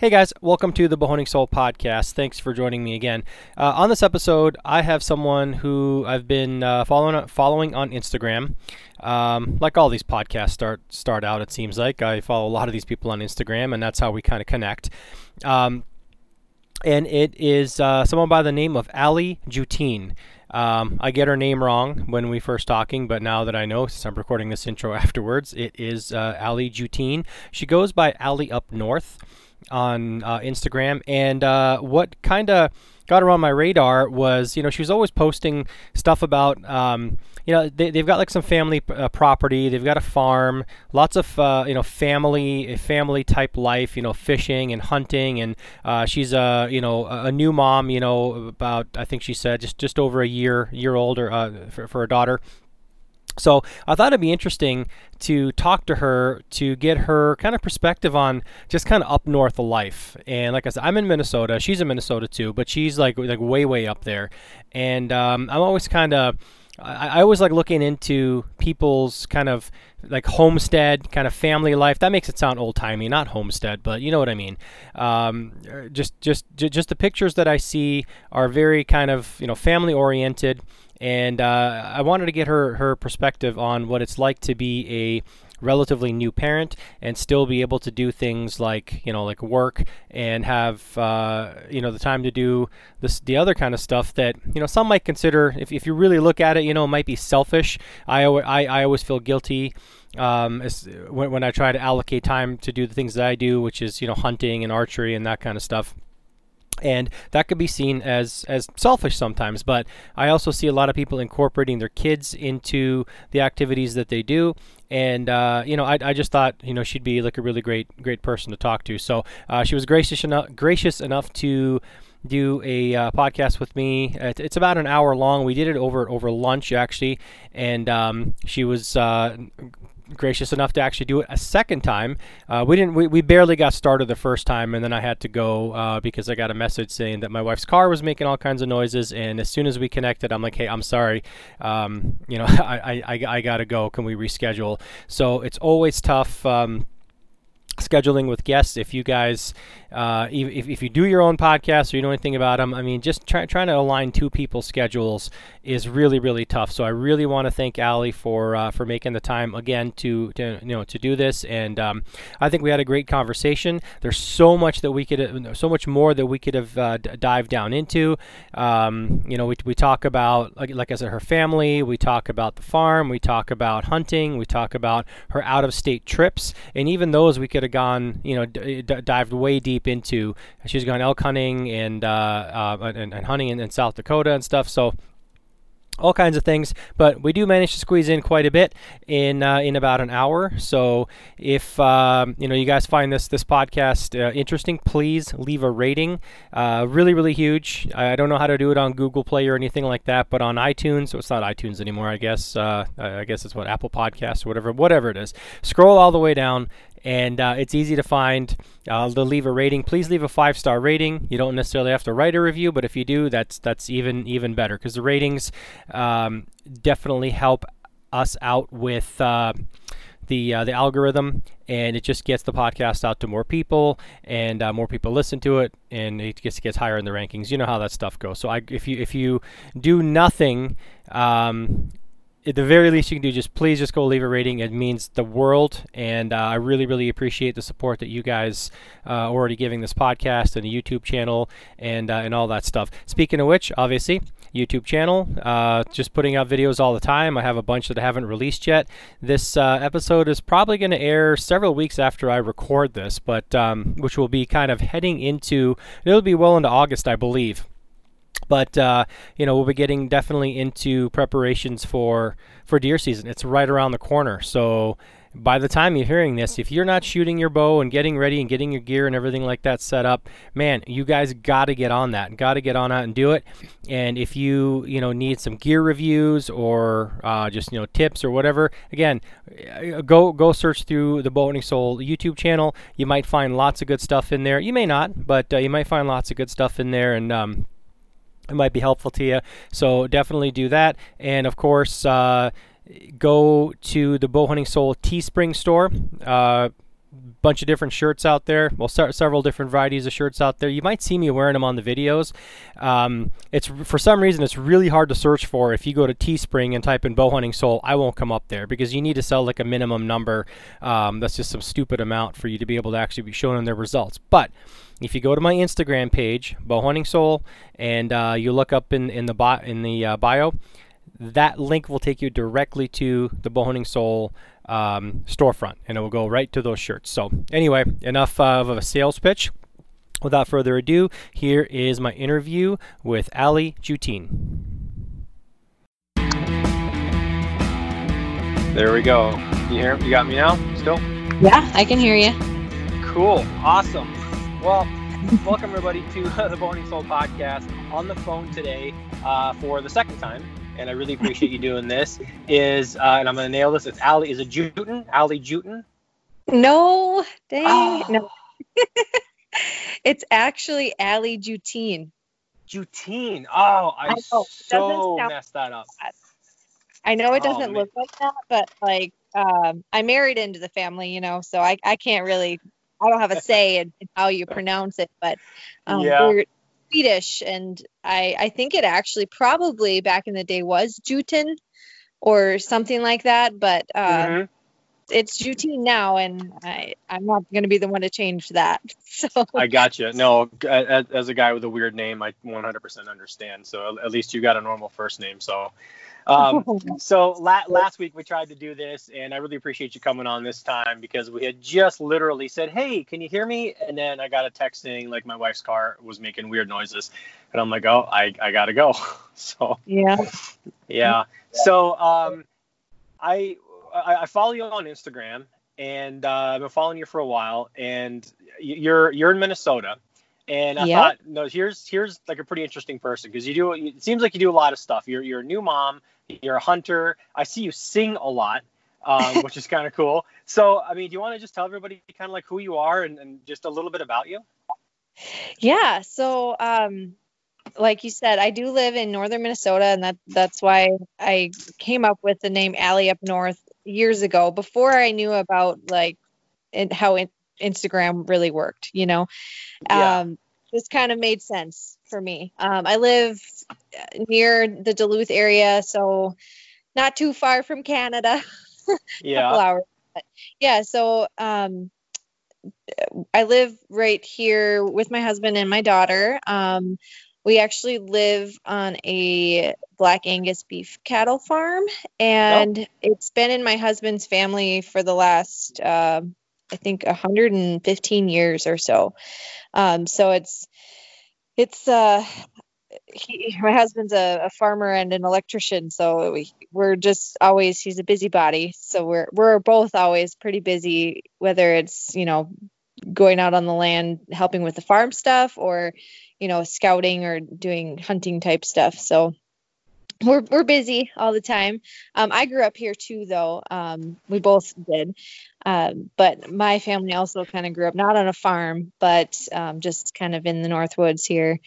Hey guys, welcome to the Bow Soul podcast. Thanks for joining me again. Uh, on this episode, I have someone who I've been uh, following following on Instagram. Um, like all these podcasts start start out, it seems like I follow a lot of these people on Instagram, and that's how we kind of connect. Um, and it is uh, someone by the name of Ali Jutine. Um, I get her name wrong when we first talking, but now that I know, since I'm recording this intro afterwards, it is uh, Ali Jutine. She goes by Ali Up North on uh, Instagram, and uh, what kind of got her on my radar was, you know, she was always posting stuff about, um, you know, they, have got like some family uh, property, they've got a farm, lots of, uh, you know, family, family type life, you know, fishing and hunting, and uh, she's a, you know, a new mom, you know, about I think she said just just over a year year older uh, for, for a daughter. So I thought it'd be interesting to talk to her to get her kind of perspective on just kind of up north of life. And like I said, I'm in Minnesota. She's in Minnesota too, but she's like like way way up there. And um, I'm always kind of I, I always like looking into people's kind of like homestead kind of family life. That makes it sound old timey, not homestead, but you know what I mean. Um, just just just the pictures that I see are very kind of you know family oriented and uh, I wanted to get her her perspective on what it's like to be a relatively new parent and still be able to do things like you know like work and have uh, you know the time to do this the other kind of stuff that you know some might consider if, if you really look at it you know might be selfish. I, I, I always feel guilty um, when, when I try to allocate time to do the things that I do which is you know hunting and archery and that kind of stuff and that could be seen as as selfish sometimes but i also see a lot of people incorporating their kids into the activities that they do and uh, you know I, I just thought you know she'd be like a really great great person to talk to so uh, she was gracious enough gracious enough to do a uh, podcast with me. It's about an hour long. We did it over over lunch actually, and um, she was uh, gracious enough to actually do it a second time. Uh, we didn't. We, we barely got started the first time, and then I had to go uh, because I got a message saying that my wife's car was making all kinds of noises. And as soon as we connected, I'm like, "Hey, I'm sorry. Um, you know, I, I, I, I got to go. Can we reschedule?" So it's always tough. Um, scheduling with guests if you guys uh, if, if you do your own podcast or you know anything about them i mean just try, trying to align two people's schedules is really really tough. So i really want to thank ali for uh, for making the time again to, to you know to do this. And um, i think we had a great conversation. There's so much that we could so much more that we could have uh, d- dived down into. Um, you know we, we talk about like, like i said her family. We talk about the farm. We talk about hunting. We talk about her out of state trips. And even those we could have gone, you know, d- d- dived way deep into. She's gone elk hunting and uh, uh, and, and, hunting in, in South Dakota and stuff. So all kinds of things, but we do manage to squeeze in quite a bit in uh, in about an hour. So if um, you know you guys find this this podcast uh, interesting, please leave a rating. Uh, really, really huge. I don't know how to do it on Google Play or anything like that, but on iTunes, so it's not iTunes anymore. I guess uh, I guess it's what Apple Podcasts or whatever, whatever it is. Scroll all the way down and uh, it's easy to find. Uh, to leave a rating, please leave a five star rating. You don't necessarily have to write a review, but if you do, that's that's even even better because the ratings um, definitely help us out with. Uh, the uh, the algorithm, and it just gets the podcast out to more people, and uh, more people listen to it, and it gets gets higher in the rankings. You know how that stuff goes. So I, if you if you do nothing, um, at the very least you can do just please just go leave a rating. It means the world and uh, i really really appreciate the support that you guys uh, already giving this podcast and the youtube channel and uh, and all that stuff. Speaking of which obviously youtube channel uh, just putting out videos all the time. I have a bunch that i haven't released yet. This uh, episode is probably going to air several weeks after i record this but um, which will be kind of heading into it'll be well into august i believe but uh, you know we'll be getting definitely into preparations for for deer season. It's right around the corner, so by the time you're hearing this, if you're not shooting your bow and getting ready and getting your gear and everything like that set up, man, you guys got to get on that. Got to get on out and do it. And if you you know need some gear reviews or uh, just you know tips or whatever, again, uh, go go search through the Bow Hunting Soul YouTube channel. You might find lots of good stuff in there. You may not, but uh, you might find lots of good stuff in there and. Um, it might be helpful to you. So definitely do that. And of course, uh, go to the Bow Hunting Soul Teespring store. Uh, bunch of different shirts out there. Well, several different varieties of shirts out there. You might see me wearing them on the videos. Um, it's for some reason it's really hard to search for. If you go to Teespring and type in bow hunting soul, I won't come up there because you need to sell like a minimum number. Um, that's just some stupid amount for you to be able to actually be shown in their results. But if you go to my Instagram page, bow hunting soul, and uh, you look up in in the bot in the uh, bio, that link will take you directly to the bow hunting soul um, storefront, and it will go right to those shirts. So anyway, enough uh, of a sales pitch. Without further ado, here is my interview with Ali Jutine. There we go. You hear? You got me now? Still? Yeah, I can hear you. Cool. Awesome. Well, welcome everybody to the Bow Hunting Soul podcast. On the phone today uh, for the second time and I really appreciate you doing this, is, uh, and I'm going to nail this, it's Ali, is it Jutin? Ali Jutin? No, dang, oh. no. it's actually Ali Jutine. Jutine. Oh, I, I so messed that up. I know it oh, doesn't oh, look like that, but like um, I married into the family, you know, so I, I can't really, I don't have a say in, in how you pronounce it, but um, yeah. Swedish, and I I think it actually probably back in the day was Juten or something like that, but uh, mm-hmm. it's Jutine now, and I I'm not going to be the one to change that. So I got you. No, as, as, a guy with a weird name, I 100% understand. So at least you got a normal first name, so um, so la- last week we tried to do this, and I really appreciate you coming on this time because we had just literally said, "Hey, can you hear me?" And then I got a text saying like my wife's car was making weird noises, and I'm like, "Oh, I I gotta go." so yeah, yeah. So um, I, I, I follow you on Instagram, and uh, I've been following you for a while, and you're you're in Minnesota. And I yep. thought, no, here's here's like a pretty interesting person because you do. It seems like you do a lot of stuff. You're you're a new mom. You're a hunter. I see you sing a lot, um, which is kind of cool. So, I mean, do you want to just tell everybody kind of like who you are and, and just a little bit about you? Yeah. So, um, like you said, I do live in northern Minnesota, and that that's why I came up with the name Ali Up North years ago, before I knew about like it, how it, Instagram really worked. You know, yeah. um, this kind of made sense for me. Um, I live near the Duluth area, so not too far from Canada. yeah. hours. Yeah. So um, I live right here with my husband and my daughter. Um, we actually live on a black Angus beef cattle farm, and oh. it's been in my husband's family for the last, uh, I think, 115 years or so. Um, so it's it's uh he, my husband's a, a, farmer and an electrician, so we, we're just always he's a busybody. So we're we're both always pretty busy, whether it's you know going out on the land helping with the farm stuff or you know scouting or doing hunting type stuff. So we're we're busy all the time. Um, I grew up here too, though. Um, we both did, um, but my family also kind of grew up not on a farm, but um, just kind of in the North Woods here.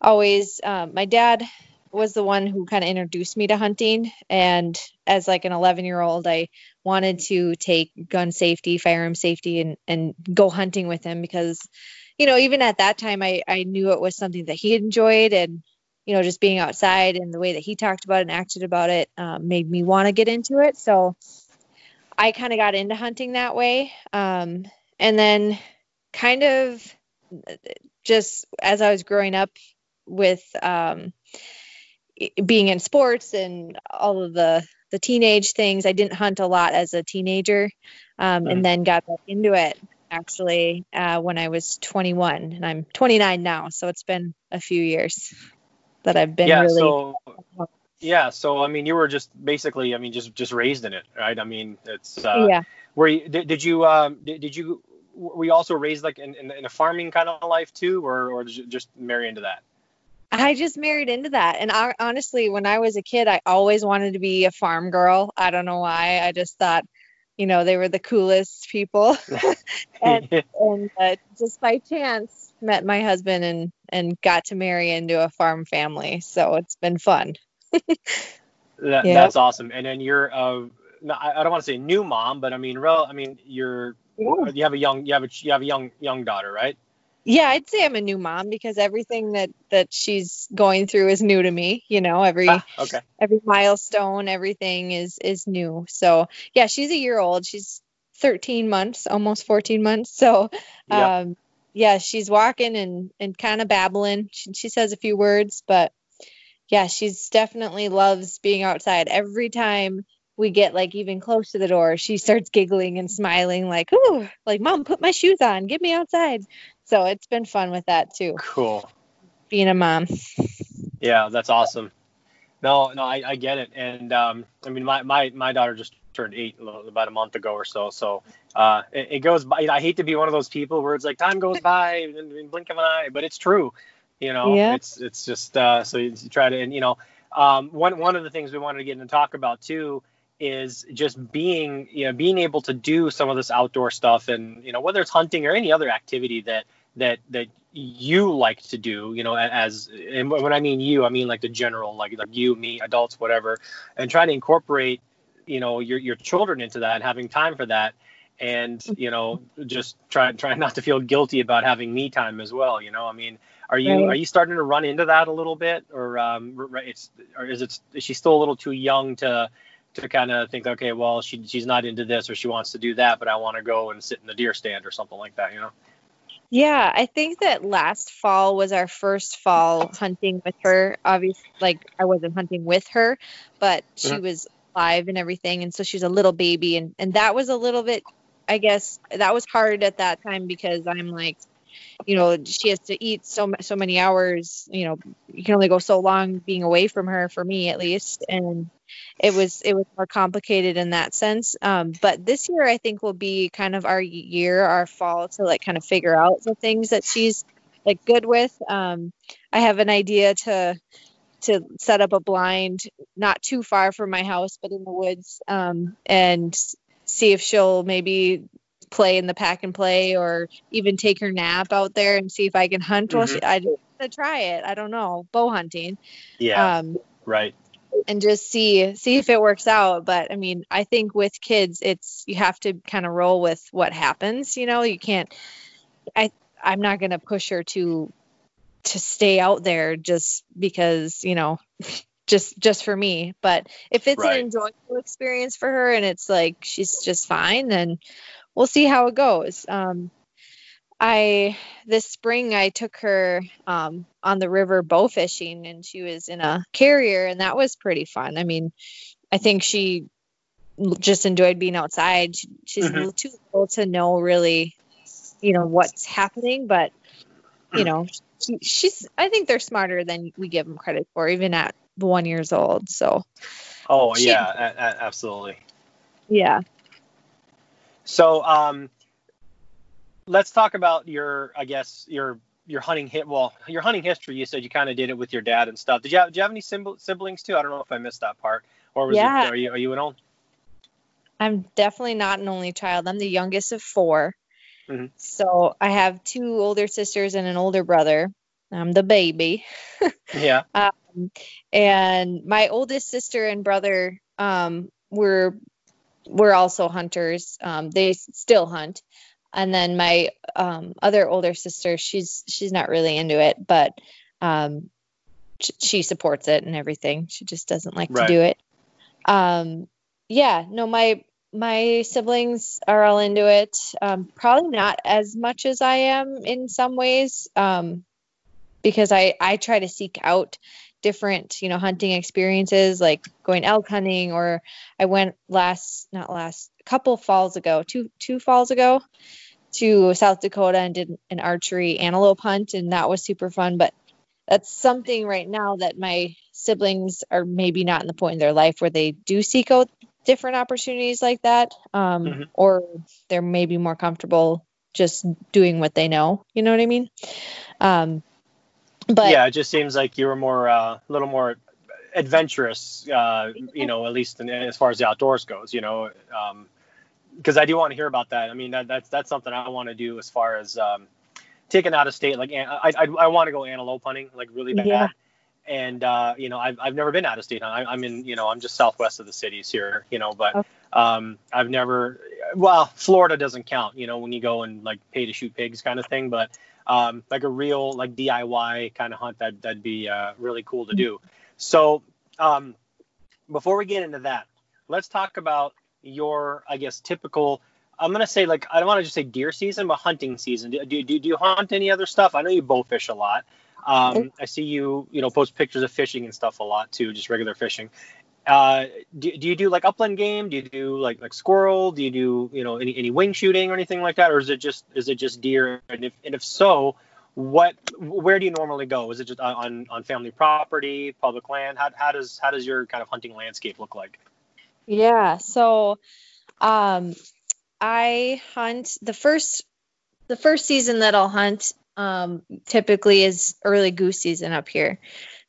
Always, um, my dad was the one who kind of introduced me to hunting, and as like an 11 year old, I wanted to take gun safety, firearm safety, and and go hunting with him because, you know, even at that time, I I knew it was something that he enjoyed and you know, just being outside and the way that he talked about it and acted about it um, made me want to get into it. So I kind of got into hunting that way. Um, and then kind of just as I was growing up with um, being in sports and all of the the teenage things, I didn't hunt a lot as a teenager, um, and then got back into it actually uh, when I was 21, and I'm 29 now, so it's been a few years that I've been yeah, really. So, yeah, so I mean, you were just basically, I mean, just just raised in it, right? I mean, it's uh, yeah. Were you did, did you um did, did you were you also raised like in, in, in, a farming kind of life too, or or did you just marry into that? I just married into that, and I, honestly, when I was a kid, I always wanted to be a farm girl. I don't know why. I just thought, you know, they were the coolest people, and, and uh, just by chance, met my husband and and got to marry into a farm family. So it's been fun. that, That's awesome. And then you're uh, I don't want to say new mom, but I mean, real. I mean, you're Yeah. You have a young, you have a, you have a young, young daughter, right? Yeah, I'd say I'm a new mom because everything that that she's going through is new to me. You know, every Ah, okay. every milestone, everything is is new. So yeah, she's a year old. She's 13 months, almost 14 months. So Yeah. um, yeah, she's walking and and kind of babbling. She, she says a few words, but yeah, she's definitely loves being outside. Every time we get like even close to the door, she starts giggling and smiling, like, "Ooh, like mom, put my shoes on, get me outside." So it's been fun with that too, Cool. being a mom. Yeah, that's awesome. No, no, I, I get it. And um, I mean, my, my, my daughter just turned eight about a month ago or so. So uh, it, it goes by. I hate to be one of those people where it's like time goes by in, in blink of an eye, but it's true. You know, Yeah. it's it's just uh, so you, you try to and you know um, one one of the things we wanted to get into talk about too is just being you know being able to do some of this outdoor stuff and you know whether it's hunting or any other activity that that that you like to do you know as and when i mean you i mean like the general like like you me adults whatever and try to incorporate you know your your children into that and having time for that and you know just try try not to feel guilty about having me time as well you know? I mean are you Right. are you starting to run into that a little bit or um it's or is it is she still a little too young to to kind of think okay well she she's not into this or she wants to do that but i want to go and sit in the deer stand or something like that you know Yeah, I think that last fall was our first fall hunting with her. Obviously, like I wasn't hunting with her, but she was live and everything, and so she's a little baby, and and that was a little bit, I guess, that was hard at that time because I'm like, you know, she has to eat so so many hours. You know, you can only go so long being away from her, for me at least, and it was it was more complicated in that sense. Um, but this year, I think will be kind of our year, our fall to like kind of figure out the things that she's like good with. Um, I have an idea to to set up a blind not too far from my house, but in the woods, um, and see if she'll maybe play in the pack and play or even take her nap out there and see if I can hunt. Well, she, I to try it. I don't know, bow hunting. yeah Um, right and just see see if it works out. But i mean i think with kids it's you have to kind of roll with what happens you know? You can't i i'm not going to push her to to stay out there just because you know just just for me. But if it's Right. an enjoyable experience for her and it's like she's just fine then we'll see how it goes. Um I this spring I took her um, on the river bow fishing and she was in a carrier and that was pretty fun. I mean, I think she just enjoyed being outside. She, she's a Mhm. little too little to know really, you know, what's happening, but you know, she, she's. I think they're smarter than we give them credit for, even at one years old. So oh She- yeah a- a- absolutely yeah, So um, let's talk about your, I guess your your hunting hit. Well, your hunting history. You said you kind of did it with your dad and stuff. Did you have, did you have any siblings too? I don't know if I missed that part. Or was Yeah. it? Are you are you an old? I'm definitely not an only child. I'm the youngest of 4 Mhm. So I have two older sisters and an older brother. I'm the baby. Yeah. and my oldest sister and brother um, were were also hunters. Um, they still hunt. And then my um, other older sister, she's she's not really into it, but um, sh- she supports it and everything. She just doesn't like Right. to do it. Um, yeah, no, my my siblings are all into it. Um, probably not as much as I am in some ways, um, because I I try to seek out different you know hunting experiences like going elk hunting or I went last not last a couple falls ago two two falls ago to South Dakota and did an archery antelope hunt and that was super fun. But that's something right now that my siblings are maybe not in the point in their life where they do seek out different opportunities like that um, Mhm. or they're maybe more comfortable just doing what they know. You know what i mean? Um, but yeah. It just seems like you were more uh, a little more adventurous. Uh, you know, at least in, as far as the outdoors goes. You know. Um, because I do want to hear about that. I mean, that, that's that's something I want to do as far as um, taking out of state. Like, I I, I want to go antelope hunting, like really bad. Yeah. And uh, you know, I've I've never been out of state. I, I'm in, you know, I'm just southwest of the cities here, you know, but Okay. um, I've never. well, Florida doesn't count, you know, when you go and like pay to shoot pigs kind of thing, but um, like a real like DIY kind of hunt that that'd be uh, really cool to do. So um, before we get into that, let's talk about your I guess typical. I'm gonna say like I don't want to just say deer season, but hunting season. Do, do, do you hunt any other stuff? I know you bow fish a lot. Um, I see you, you know, post pictures of fishing and stuff a lot too, just regular fishing. Uh, do, do you do like upland game? Do you do like like squirrel? Do you do you know any, any wing shooting or anything like that, or is it just is it just deer? And if and if so, what where do you normally go? Is it just on on family property, public land? How, how does how does your kind of hunting landscape look like? Yeah, so um, I hunt the first the first season that I'll hunt um, typically is early goose season up here.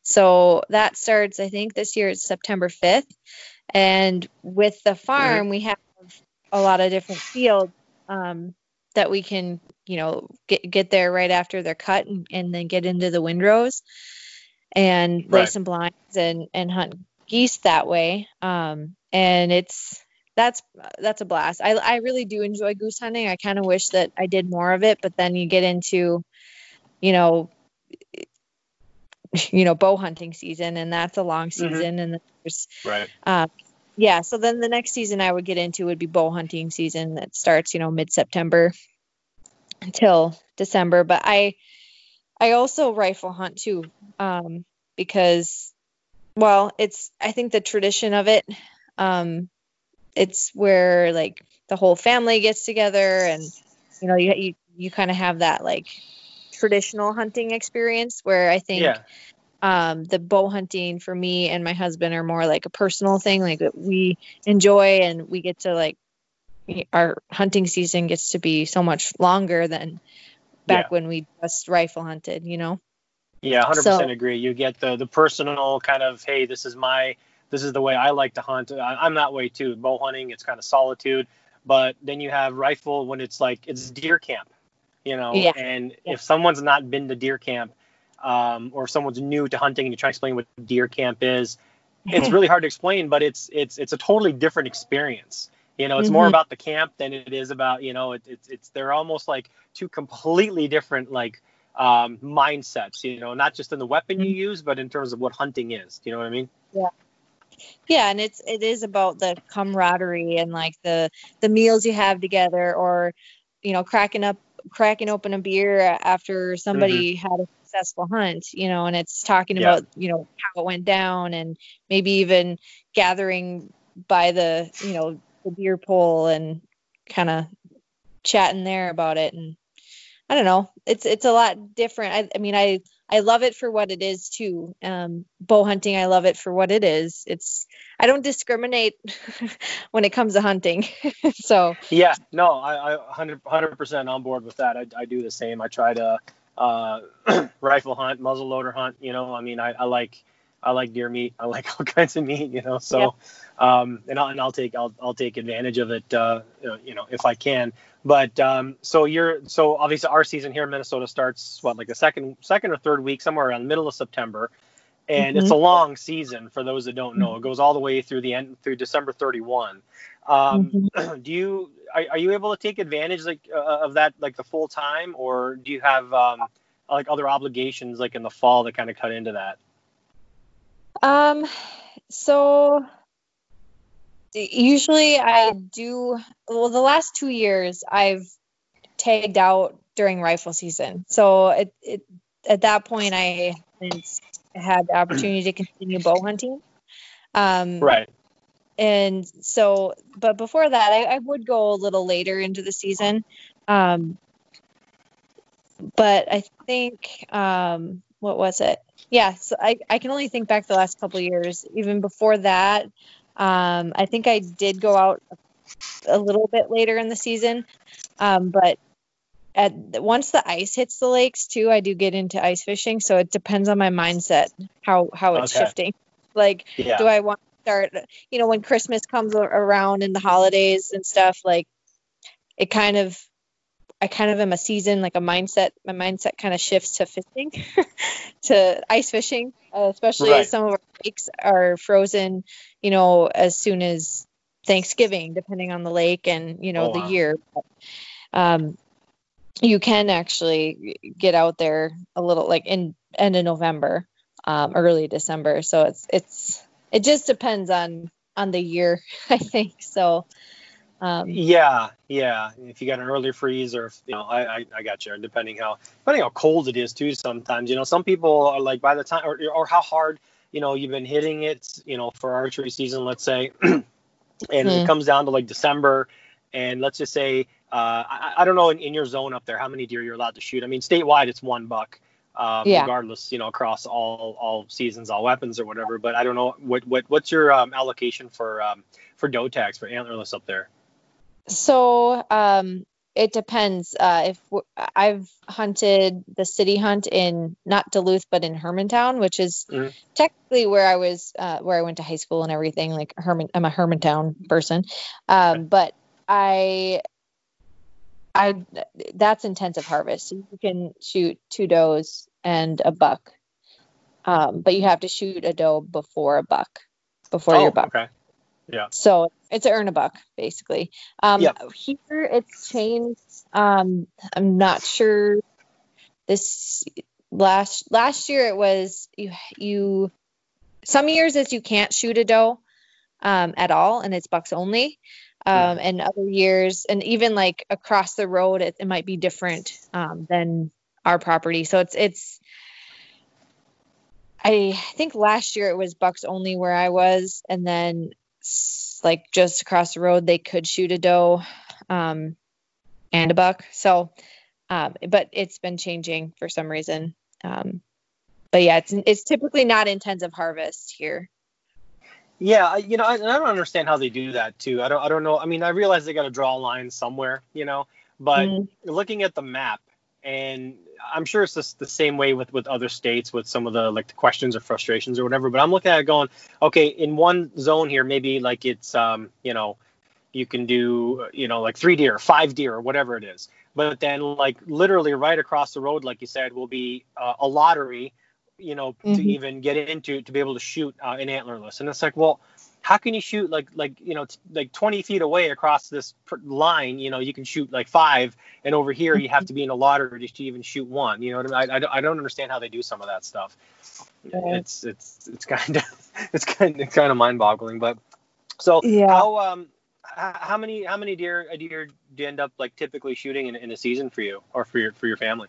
So that starts, I think this year is September 5th. And with the farm, we have a lot of different fields um, that we can, you know, get, get there right after they're cut and, and then get into the windrows and right. lay some blinds and, and hunt geese that way. Um, and it's, that's that's a blast. I I really do enjoy goose hunting. I kind of wish that I did more of it, but then you get into, you know, you know bow hunting season and that's a long mm-hmm. season mm-hmm. and there's right uh, yeah so then the next season i would get into would be bow hunting season that starts you know mid-september until december but i i also rifle hunt too um, because well it's i think the tradition of it um, it's where like the whole family gets together and you know you you, you kind of have that like traditional hunting experience where I think yeah. um, the bow hunting for me and my husband are more like a personal thing, like we enjoy and we get to like our hunting season gets to be so much longer than back yeah. when we just rifle hunted, you know? Yeah, 100% so, agree. You get the the personal kind of, hey, this is my this is the way I like to hunt. I, am that way too. Bow hunting, it's kind of solitude, but then you have rifle when it's like it's deer camp you know yeah. and yeah. if someone's not been to deer camp um, or if someone's new to hunting and you try to explain what deer camp is it's really hard to explain but it's it's it's a totally different experience you know it's mm-hmm. more about the camp than it is about you know it, it's it's they're almost like two completely different like um, mindsets you know not just in the weapon you mm-hmm. use but in terms of what hunting is do you know what i mean yeah yeah and it's it is about the camaraderie and like the the meals you have together or you know cracking up cracking open a beer after somebody mm-hmm. had a successful hunt, you know, and it's talking yeah. about, you know, how it went down and maybe even gathering by the, you know, the beer pole and kind of chatting there about it. And I don't know, it's, it's a lot different. I, I mean, I, I love it for what it is too. Um, bow hunting, I love it for what it is. It's I don't discriminate when it comes to hunting. so yeah, no, I, I 100 percent on board with that. I, I do the same. I try to uh, rifle hunt, muzzle loader hunt. You know, I mean, I, I like I like deer meat. I like all kinds of meat. You know, so yeah. um, and I'll and I'll take I'll I'll take advantage of it. Uh, you know, if I can. But um, so you're so obviously our season here in Minnesota starts what like the second second or third week somewhere around the middle of September, and mm-hmm. it's a long season for those that don't know. It goes all the way through the end through December 31. Um, mm-hmm. Do you are, are, you able to take advantage like uh, of that like the full time, or do you have um, like other obligations like in the fall that kind of cut into that? Um, so usually I do, well, the last two years I've tagged out during rifle season. So it, it at that point I had the opportunity to continue bow hunting. Um, right. And so, but before that, I, I would go a little later into the season. Um, but I think, um, what was it? Yeah, so I, I can only think back the last couple years. Even before that, um, I think I did go out a little bit later in the season, um, but at once the ice hits the lakes too, I do get into ice fishing. So it depends on my mindset how how it's okay. shifting. Like, yeah. do I want to start? You know, when Christmas comes around and the holidays and stuff, like it kind of I kind of am a season like a mindset. My mindset kind of shifts to fishing, to ice fishing, uh, especially right. as some of our lakes are frozen. You know, as soon as Thanksgiving, depending on the lake and you know Oh, the wow. year. But, um, you can actually get out there a little like in end of November, um, early December. So it's it's it just depends on on the year, I think. So um, Yeah, yeah. If you got an early freeze, or if, you know, I, I, I got you. Depending how, depending how cold it is too. Sometimes, you know, some people are like by the time, or, or how hard, you know, you've been hitting it, you know, for archery season, let's say, and it Mhm. comes down to like December, and let's just say, uh, I, I don't know in, in your zone up there how many deer you're allowed to shoot. I mean, statewide it's one buck. Um, Yeah. regardless, you know, across all all seasons, all weapons or whatever. But I don't know what what what's your um, allocation for um, for doe tags for antlerless up there. So um, it depends. Uh, if w- I've hunted the city hunt in not Duluth, but in Hermantown, which is Mhm. technically where I was, uh, where I went to high school and everything. Like Herman, I'm a Hermantown person, um, but I, I that's intensive harvest. You can shoot two does and a buck, um, but you have to shoot a doe before a buck, before your buck. Oh, okay. So it's a earn a buck basically. Um, Yep. Here it's changed. Um, I'm not sure. This last last year it was you you. Some years is you can't shoot a doe um, at all, and it's bucks only. Um, and other years, and even like across the road, it, it might be different um, than our property. So it's it's. I think last year it was bucks only where I was, and then like just across the road they could shoot a doe um, and a buck. So, um, but it's been changing for some reason. Um, but yeah, it's it's typically not intensive harvest here. Yeah, I- you know, I, I don't understand how they do that too. I don't, I don't know. I mean, I realize they got to draw a line somewhere, you know, but Mhm. looking at the map, and I'm sure it's just the same way with with other states with some of the like the questions or frustrations or whatever. But I'm looking at it going, okay, in one zone here, maybe like it's, um, you know, you can do, you know, like three deer, five deer, or whatever it is. But then, like literally right across the road, like you said, will be uh, a lottery, you know, to Mhm. even get into to be able to shoot uh, an antlerless. And it's like, well, how can you shoot like like you know t- like 20 feet away across this pr- line? You know, you can shoot like five, and over here you have to be in a lottery to even shoot one. You know what I mean? I, I, don't- I don't understand how they do some of that stuff. It's it's it's kind of it's kind of kind of mind boggling. But so Yeah. how um how many how many deer a deer do you end up like typically shooting in, in a season for you or for your for your family?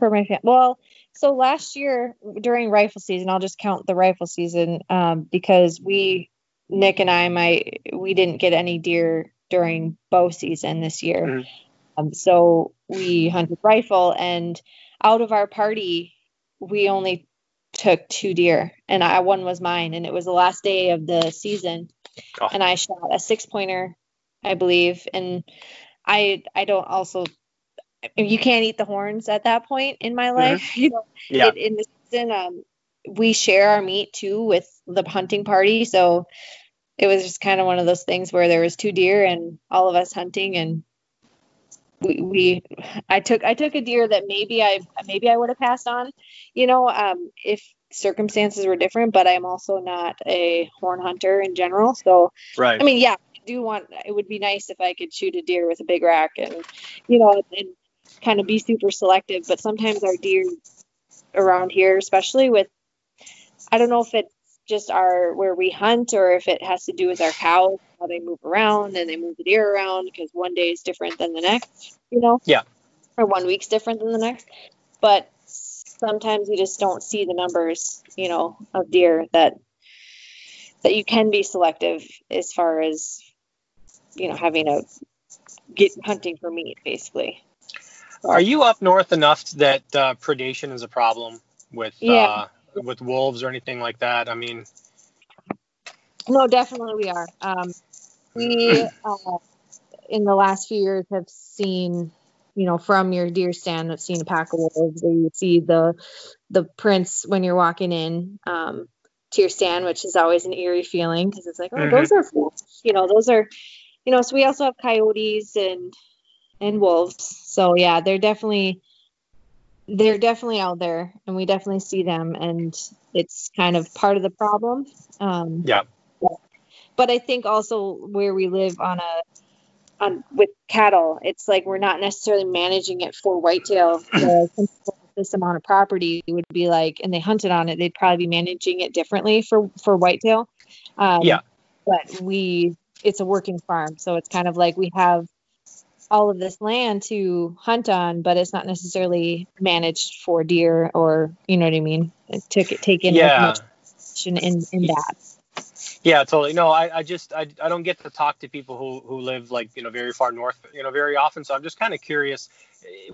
For my family. Well, so last year during rifle season, I'll just count the rifle season um, because we, Nick and I, my we didn't get any deer during bow season this year. Mhm. Um, so we hunted rifle, and out of our party, we only took two deer, and I one was mine, and it was the last day of the season, Oh. and I shot a six pointer, I believe, and I I don't also you can't eat the horns at that point in my life. You know, Yeah. it, in the season, um, we share our meat too with the hunting party, so it was just kind of one of those things where there was two deer and all of us hunting, and we, we I took I took a deer that maybe I maybe I would have passed on, you know, um, if circumstances were different. But I'm also not a horn hunter in general, so right. I mean, yeah, I do want. It would be nice if I could shoot a deer with a big rack and, you know, and kind of be super selective. But sometimes our deer around here, especially with, I don't know if it's just our where we hunt or if it has to do with our cows, how they move around and they move the deer around because one day is different than the next, you know. Yeah. Or one week's different than the next, but sometimes you just don't see the numbers, you know, of deer that that you can be selective as far as you know having a get hunting for meat basically Are you up north enough that uh, predation is a problem with Yeah. uh, with wolves or anything like that? I mean, no definitely we are um, we uh, in the last few years have seen you know from your deer stand have seen a pack of wolves or you see the the prints when you're walking in um, to your stand which is always an eerie feeling because it's like oh Mhm. those are you know those are you know so we also have coyotes and and wolves so yeah they're definitely they're definitely out there and we definitely see them and it's kind of part of the problem um Yeah. but, I think also where we live on a on with cattle, it's like we're not necessarily managing it for whitetail. this amount of property would be like, and they hunted on it, they'd probably be managing it differently for for whitetail. Um, yeah. But we, it's a working farm, so it's kind of like we have all of this land to hunt on, but it's not necessarily managed for deer or you know what I mean. To take in yeah. in in that. Yeah, totally. No, I, I just I, I don't get to talk to people who, who live like you know very far north you know very often. So I'm just kind of curious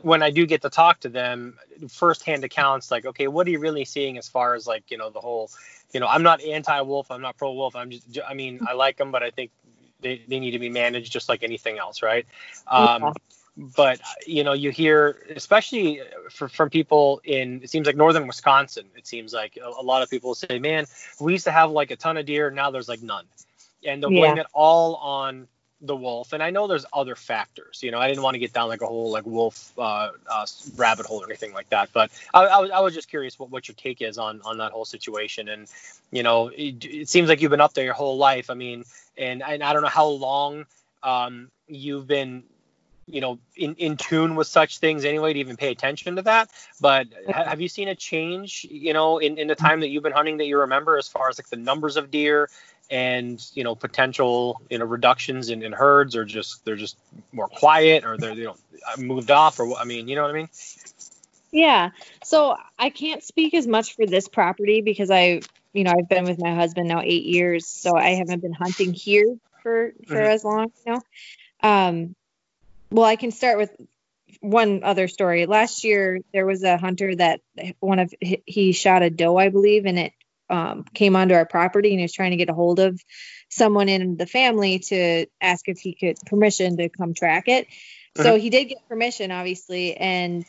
when I do get to talk to them, firsthand accounts like okay, what are you really seeing as far as like you know the whole you know I'm not anti-wolf, I'm not pro-wolf. I'm just I mean I like them, but I think they, they need to be managed just like anything else, right? Um, yeah but you know you hear especially for, from people in it seems like northern wisconsin it seems like a, a, lot of people say man we used to have like a ton of deer now there's like none and they'll blame yeah. it all on the wolf and i know there's other factors you know i didn't want to get down like a whole like wolf uh, uh, rabbit hole or anything like that but I, I, was, I was just curious what, what your take is on on that whole situation and you know it, it seems like you've been up there your whole life i mean and, and i don't know how long um, you've been you know in, in tune with such things anyway to even pay attention to that but ha- have you seen a change you know in, in the time that you've been hunting that you remember as far as like the numbers of deer and you know potential you know reductions in, in herds or just they're just more quiet or they're you know moved off or i mean you know what i mean yeah so i can't speak as much for this property because i you know i've been with my husband now eight years so i haven't been hunting here for for mm-hmm. as long you know um well, I can start with one other story. Last year, there was a hunter that one of he shot a doe, I believe, and it um, came onto our property, and he was trying to get a hold of someone in the family to ask if he could permission to come track it. So uh-huh. he did get permission, obviously, and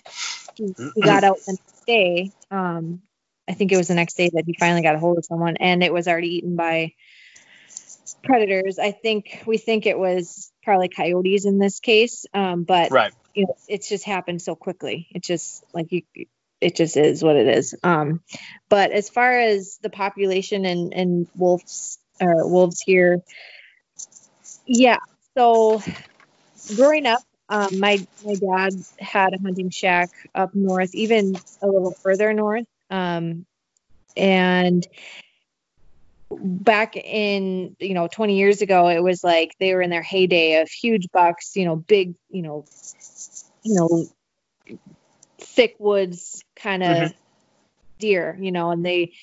he, he got out the next day. Um, I think it was the next day that he finally got a hold of someone, and it was already eaten by predators. I think we think it was probably coyotes in this case, um, but right. you know, it's just happened so quickly. It just like you, it just is what it is. Um, but as far as the population and and wolves uh, wolves here, yeah. So growing up, um, my my dad had a hunting shack up north, even a little further north, um, and back in you know 20 years ago it was like they were in their heyday of huge bucks you know big you know you know thick woods kind of mm-hmm. deer you know and they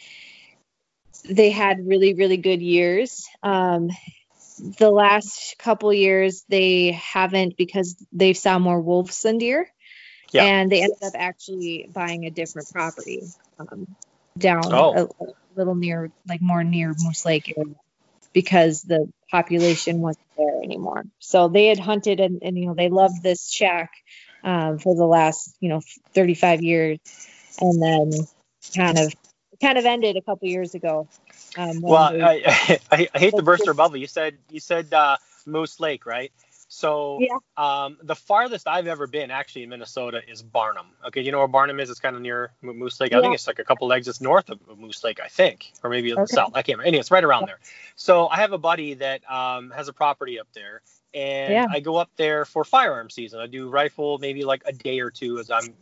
they had really really good years um the last couple years they haven't because they've saw more wolves than deer yeah. and they ended up actually buying a different property um, down oh. a, a, little near, like more near Moose Lake area because the population wasn't there anymore. So they had hunted and, and you know, they loved this shack um, for the last, you know, 35 years. And then kind of, kind of ended a couple years ago. Um, well, I, I, I, hate to burst your bubble. You said, you said uh, Moose Lake, right? So yeah. um, the farthest I've ever been actually in Minnesota is Barnum. Okay, you know where Barnum is? It's kind of near Moose Lake. Yeah. I think it's like a couple exits north of Moose Lake, I think, or maybe okay. south. I can't remember. Anyway, it's right around there. So I have a buddy that um, has a property up there, and yeah. I go up there for firearm season. I do rifle maybe like a day or two, as I'm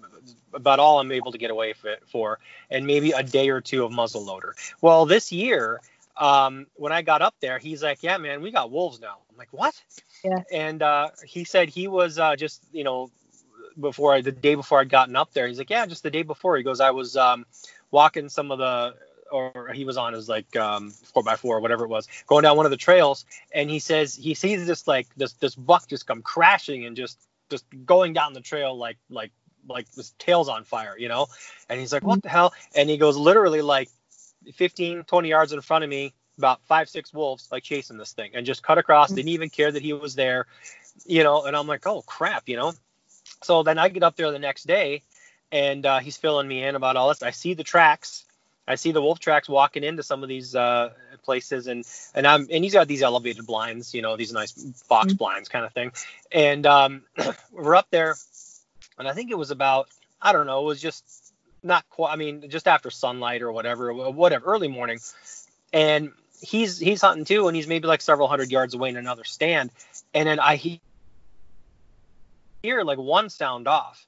about all I'm able to get away for, and maybe a day or two of muzzle loader. Well, this year um, when I got up there, he's like, "Yeah, man, we got wolves now." I'm like, "What?" Yeah. And uh, he said he was uh, just, you know, before I, the day before I'd gotten up there, he's like, "Yeah, just the day before." He goes, "I was um, walking some of the." Or he was on his like um, four by four or whatever it was, going down one of the trails, and he says he sees this like this this buck just come crashing and just just going down the trail like like like his tail's on fire, you know? And he's like, what the hell? And he goes literally like 15, 20 yards in front of me, about five, six wolves like chasing this thing and just cut across. Didn't even care that he was there, you know. And I'm like, oh crap, you know. So then I get up there the next day, and uh, he's filling me in about all this. I see the tracks. I see the wolf tracks walking into some of these uh, places, and and I'm and he's got these elevated blinds, you know, these nice box mm-hmm. blinds kind of thing. And um, we're up there, and I think it was about I don't know, it was just not quite. I mean, just after sunlight or whatever, whatever, early morning, and he's he's hunting too, and he's maybe like several hundred yards away in another stand, and then I hear like one sound off,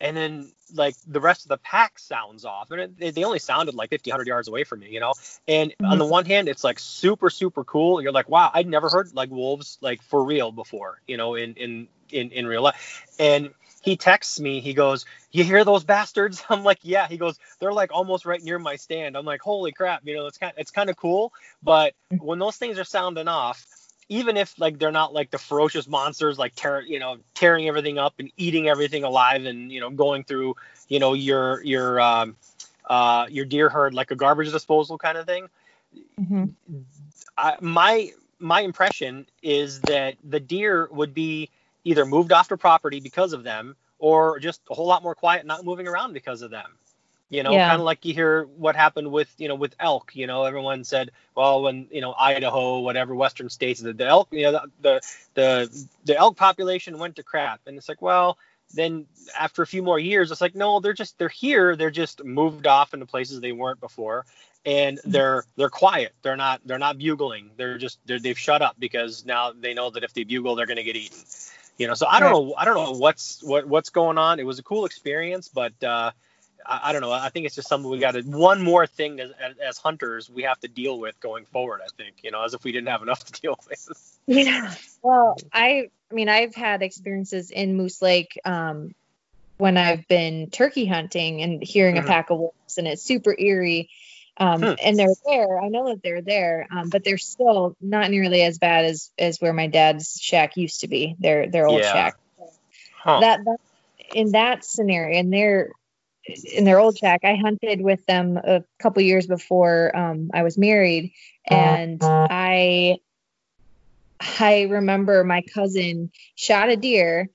and then like the rest of the pack sounds off. And it, they only sounded like 50 100 yards away from me you know? And mm-hmm. on the one hand it's like super super cool. You're like wow i'd never heard like wolves like for real before you know in in in, in real life. And he texts me. He goes you hear those bastards? I'm like yeah. He goes they're like almost right near my stand. I'm like holy crap. You know it's kind it's kind of cool but when those things are sounding off even if like they're not like the ferocious monsters like tear you know tearing everything up and eating everything alive and you know going through you know your your um, uh, your deer herd like a garbage disposal kind of thing. Mm-hmm. I, my my impression is that the deer would be either moved off the property because of them or just a whole lot more quiet not moving around because of them you know yeah. kind of like you hear what happened with you know with elk you know everyone said well when you know idaho whatever western states the, the elk you know the, the the the elk population went to crap. And it's like well then after a few more years it's like no they're just they're here they're just moved off into places they weren't before. And mm-hmm. they're they're quiet. They're not they're not bugling. They're just they have shut up because now they know that if they bugle they're going to get eaten. You know so i don't know i don't know what's what what's going on. It was a cool experience but uh I, I, don't know. I think it's just something we got to one more thing as, as, hunters we have to deal with going forward. I think you know, as if we didn't have enough to deal with. Yeah. Well, I I mean, I've had experiences in Moose Lake um, when I've been turkey hunting and hearing mm-hmm. a pack of wolves, and it's super eerie. Um, hmm. And they're there. I know that they're there, um, but they're still not nearly as bad as as where my dad's shack used to be. Their their old yeah. shack. Huh. That, that in that scenario, and they're in their old shack. I hunted with them a couple years before um, I was married, and I I remember my cousin shot a deer,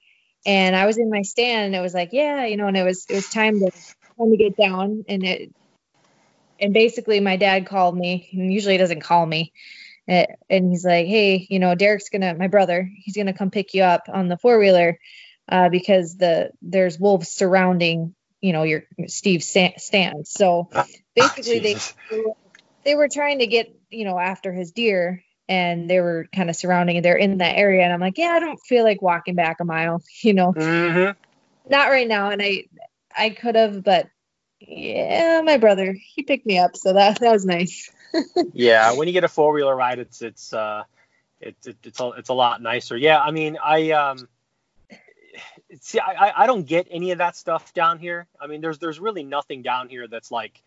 and I was in my stand, and it was like, yeah, you know, and it was it was time to time to get down, and it and basically my dad called me, and usually he doesn't call me. Eh, and he's like, "Hey, you know, Derek's gonna, my brother, he's gonna come pick you up on the four wheeler, uh, because the there's wolves surrounding you know your Steve stand. So ah, basically, oh, they they were trying to get you know after his deer, and they were kind of surrounding it. They're in that area, and I'm like, yeah, I don't feel like walking back a mile, you know, mm-hmm. not right now. And I I could have, but yeah, my brother he picked me up, so that that was nice. yeah, when you get a four wheeler ride, it's it's uh it's it, it's a, it's a lot nicer. Yeah, I mean, I um see, I, I don't get any of that stuff down here. I mean, there's there's really nothing down here that's like,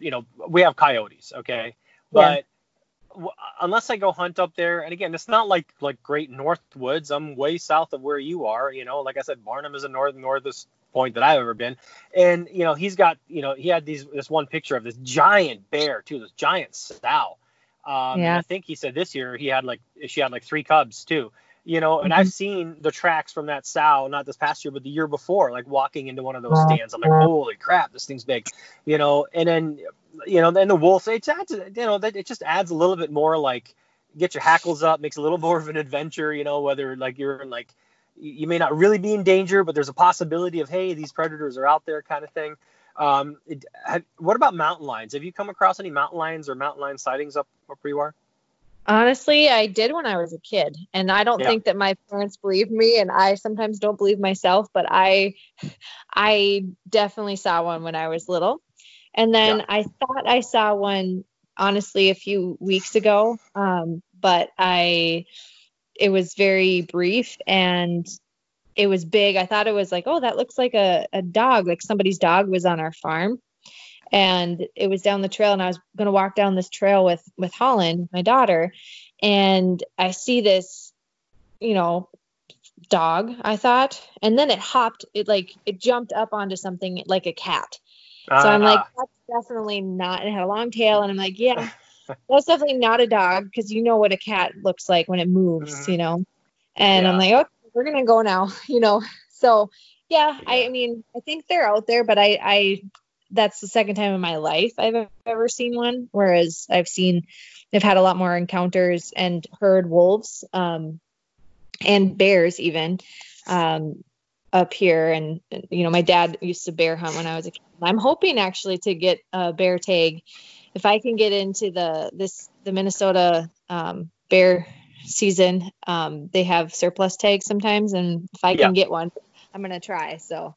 you know, we have coyotes, okay, but yeah. unless I go hunt up there, and again, it's not like like great north woods. I'm way south of where you are. You know, like I said, Barnum is the north northest point that I've ever been, and you know, he's got you know he had these this one picture of this giant bear too, this giant sow. Um, yeah. I think he said this year he had like she had like three cubs too you know and mm-hmm. i've seen the tracks from that sow not this past year but the year before like walking into one of those stands. I'm like holy crap this thing's big you know? And then you know then the wolf it adds you know that it just adds a little bit more like get your hackles up makes a little more of an adventure you know whether like you're in like you may not really be in danger but there's a possibility of hey these predators are out there kind of thing. Um, it, have, what about mountain lions? Have you come across any mountain lions or mountain lion sightings up, up where you are Honestly, I did when I was a kid, and I don't yeah. think that my parents believed me, and I sometimes don't believe myself. But I, I definitely saw one when I was little, and then yeah. I thought I saw one honestly a few weeks ago, um, but I, it was very brief and it was big. I thought it was like, oh, that looks like a, a dog, like somebody's dog was on our farm and it was down the trail and i was going to walk down this trail with with holland my daughter and i see this you know dog i thought and then it hopped it like it jumped up onto something like a cat uh-huh. so i'm like ah. that's definitely not it had a long tail and i'm like yeah that's definitely not a dog because you know what a cat looks like when it moves mm-hmm. you know and yeah. i'm like okay we're gonna go now you know so yeah, yeah, I, I mean i think they're out there but i i that's the second time in my life I've ever seen one. Whereas I've seen, I've had a lot more encounters and heard wolves um, and bears even um, up here. And you know, my dad used to bear hunt when I was a kid. I'm hoping actually to get a bear tag if I can get into the this the Minnesota um, bear season, um, they have surplus tags sometimes, and if I can Yeah. get one, I'm gonna try. So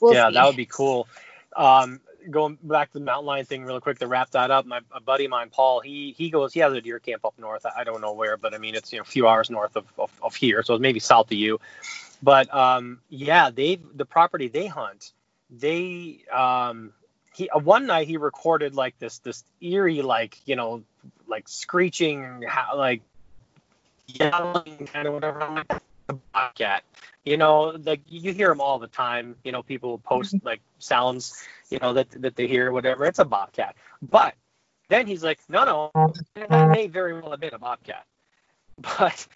we'll yeah, see. that would be cool. Um, going back to the mountain lion thing real quick to wrap that up. My buddy of mine, Paul, he he goes, he has a deer camp up north. I, don't know where, but I mean it's you know a few hours north of, of, of here, so it's maybe south of you. But um, yeah, they the property they hunt, they um, he uh, one night he recorded like this this eerie like you know like screeching like yelling kind of whatever. I'm like, "That's a bobcat. You know like you hear them all the time you know people post like sounds you know that that they hear whatever. It's a bobcat. But then he's like no no that may very well have been a bobcat. But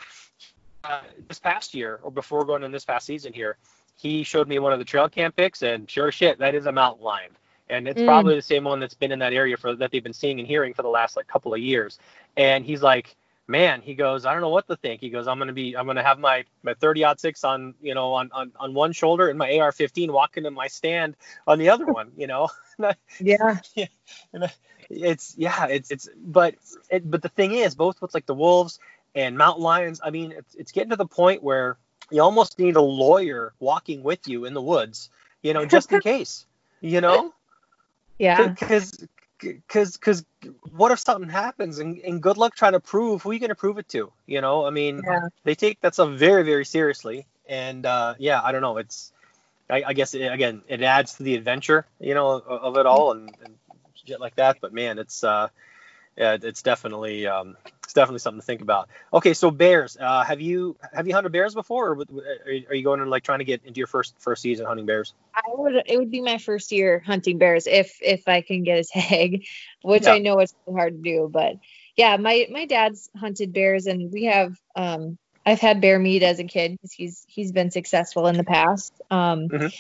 uh, this past year or before going in this past season here he showed me one of the trail cam pics and sure shit that is a mountain lion. And it's Mm. probably the same one that's been in that area for that they've been seeing and hearing for the last like couple of years. And he's like man, he goes, I don't know what to think. He goes, I'm gonna be, I'm gonna have my my 30 aught six on, you know, on, on on one shoulder and my AR-15 walking to my stand on the other one. You know, yeah. Yeah. it's yeah, it's it's but it, but the thing is, both with like the wolves and mountain lions, I mean, it's it's getting to the point where you almost need a lawyer walking with you in the woods, you know, just in case, you know, Yeah. because because because what if something happens and, and good luck trying to prove who you going to prove it to you know? I mean Yeah. they take that stuff very very seriously. And uh, yeah i don't know. It's i, I guess it, again it adds to the adventure you know of, of it all and, and shit like that. But man it's uh yeah it's definitely um it's definitely something to think about okay so bears uh have you have you hunted bears before or are you- going to like trying to get into your first first season hunting bears I would it would be my first year hunting bears if if I can get a tag, which Yeah. I know it's hard to do, but yeah, my my dad's hunted bears and we have um I've had bear meat as a kid because he's he's been successful in the past. Um Mhm.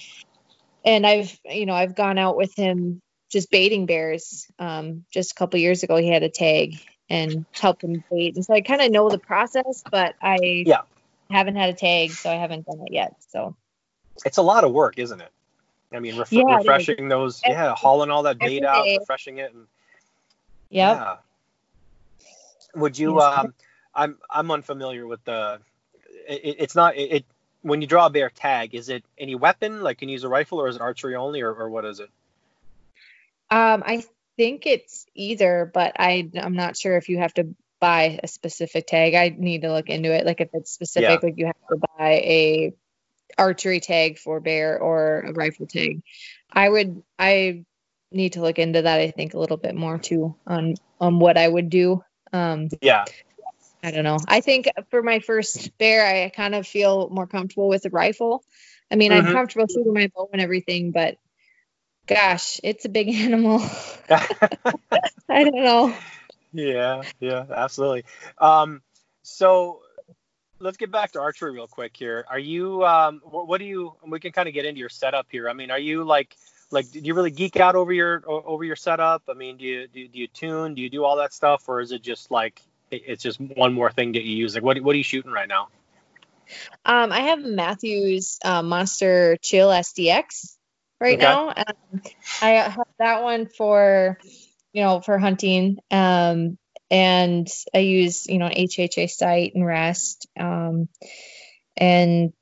and I've you know, I've gone out with him just baiting bears. Um just a couple years ago he had a tag and helped him bait. And so I kind of know the process, but I Yeah. haven't had a tag, so I haven't done it yet. So it's a lot of work isn't it i mean ref- Yeah, refreshing those Every- yeah hauling all that bait out day. refreshing it and yep. Yeah. Would you? Um, I'm I'm unfamiliar with the. It, it's not it, it. When you draw a bear tag, is it any weapon? Like, can you use a rifle, or is it archery only, or, or what is it? Um, I think it's either, but I I'm not sure if you have to buy a specific tag. I need to look into it. Like if it's specific, like you have to buy a archery tag for bear or a rifle tag. I would I need to look into that. I think a little bit more too on on what I would do. Um, Yeah. I don't know. I think for my first bear, I kind of feel more comfortable with the rifle. I mean, I'm Mhm. comfortable shooting my bow and everything, but gosh, it's a big animal. I don't know. yeah. Yeah. Absolutely. Um. So. Let's get back to archery real quick here. Are you um what, what do you we can kind of get into your setup here. I mean, are you like like do you really geek out over your over your setup? I mean, do you do, do you tune? Do you do all that stuff or is it just like it's just one more thing that you use? Like what what are you shooting right now? Um, I have Mathews uh, Monster Chill SDX right Okay. now. Um, I have that one for, you know, for hunting. Um, and I use, you know, HHA sight and rest. Um, and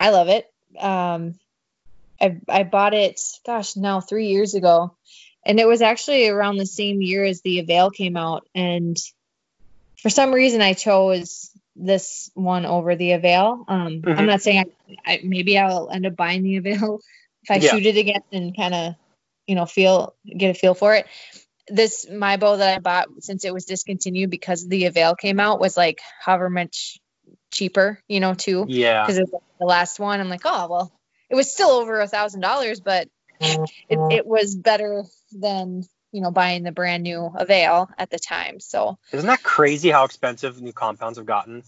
I love it. Um, I I bought it, gosh, now three years ago, and it was actually around the same year as the Avail came out. And for some reason, I chose this one over the Avail. Um, Mhm. I'm not saying I, I maybe I'll end up buying the Avail if I Yeah. shoot it again and kind of, you know, feel get a feel for it. This my bow that I bought since it was discontinued because the Avail came out was like however much cheaper, you know, too Yeah. because it was like the last one. I'm like, oh well, it was still over a thousand dollars, but it, it was better than you know buying the brand new Avail at the time. So Isn't that crazy how expensive new compounds have gotten?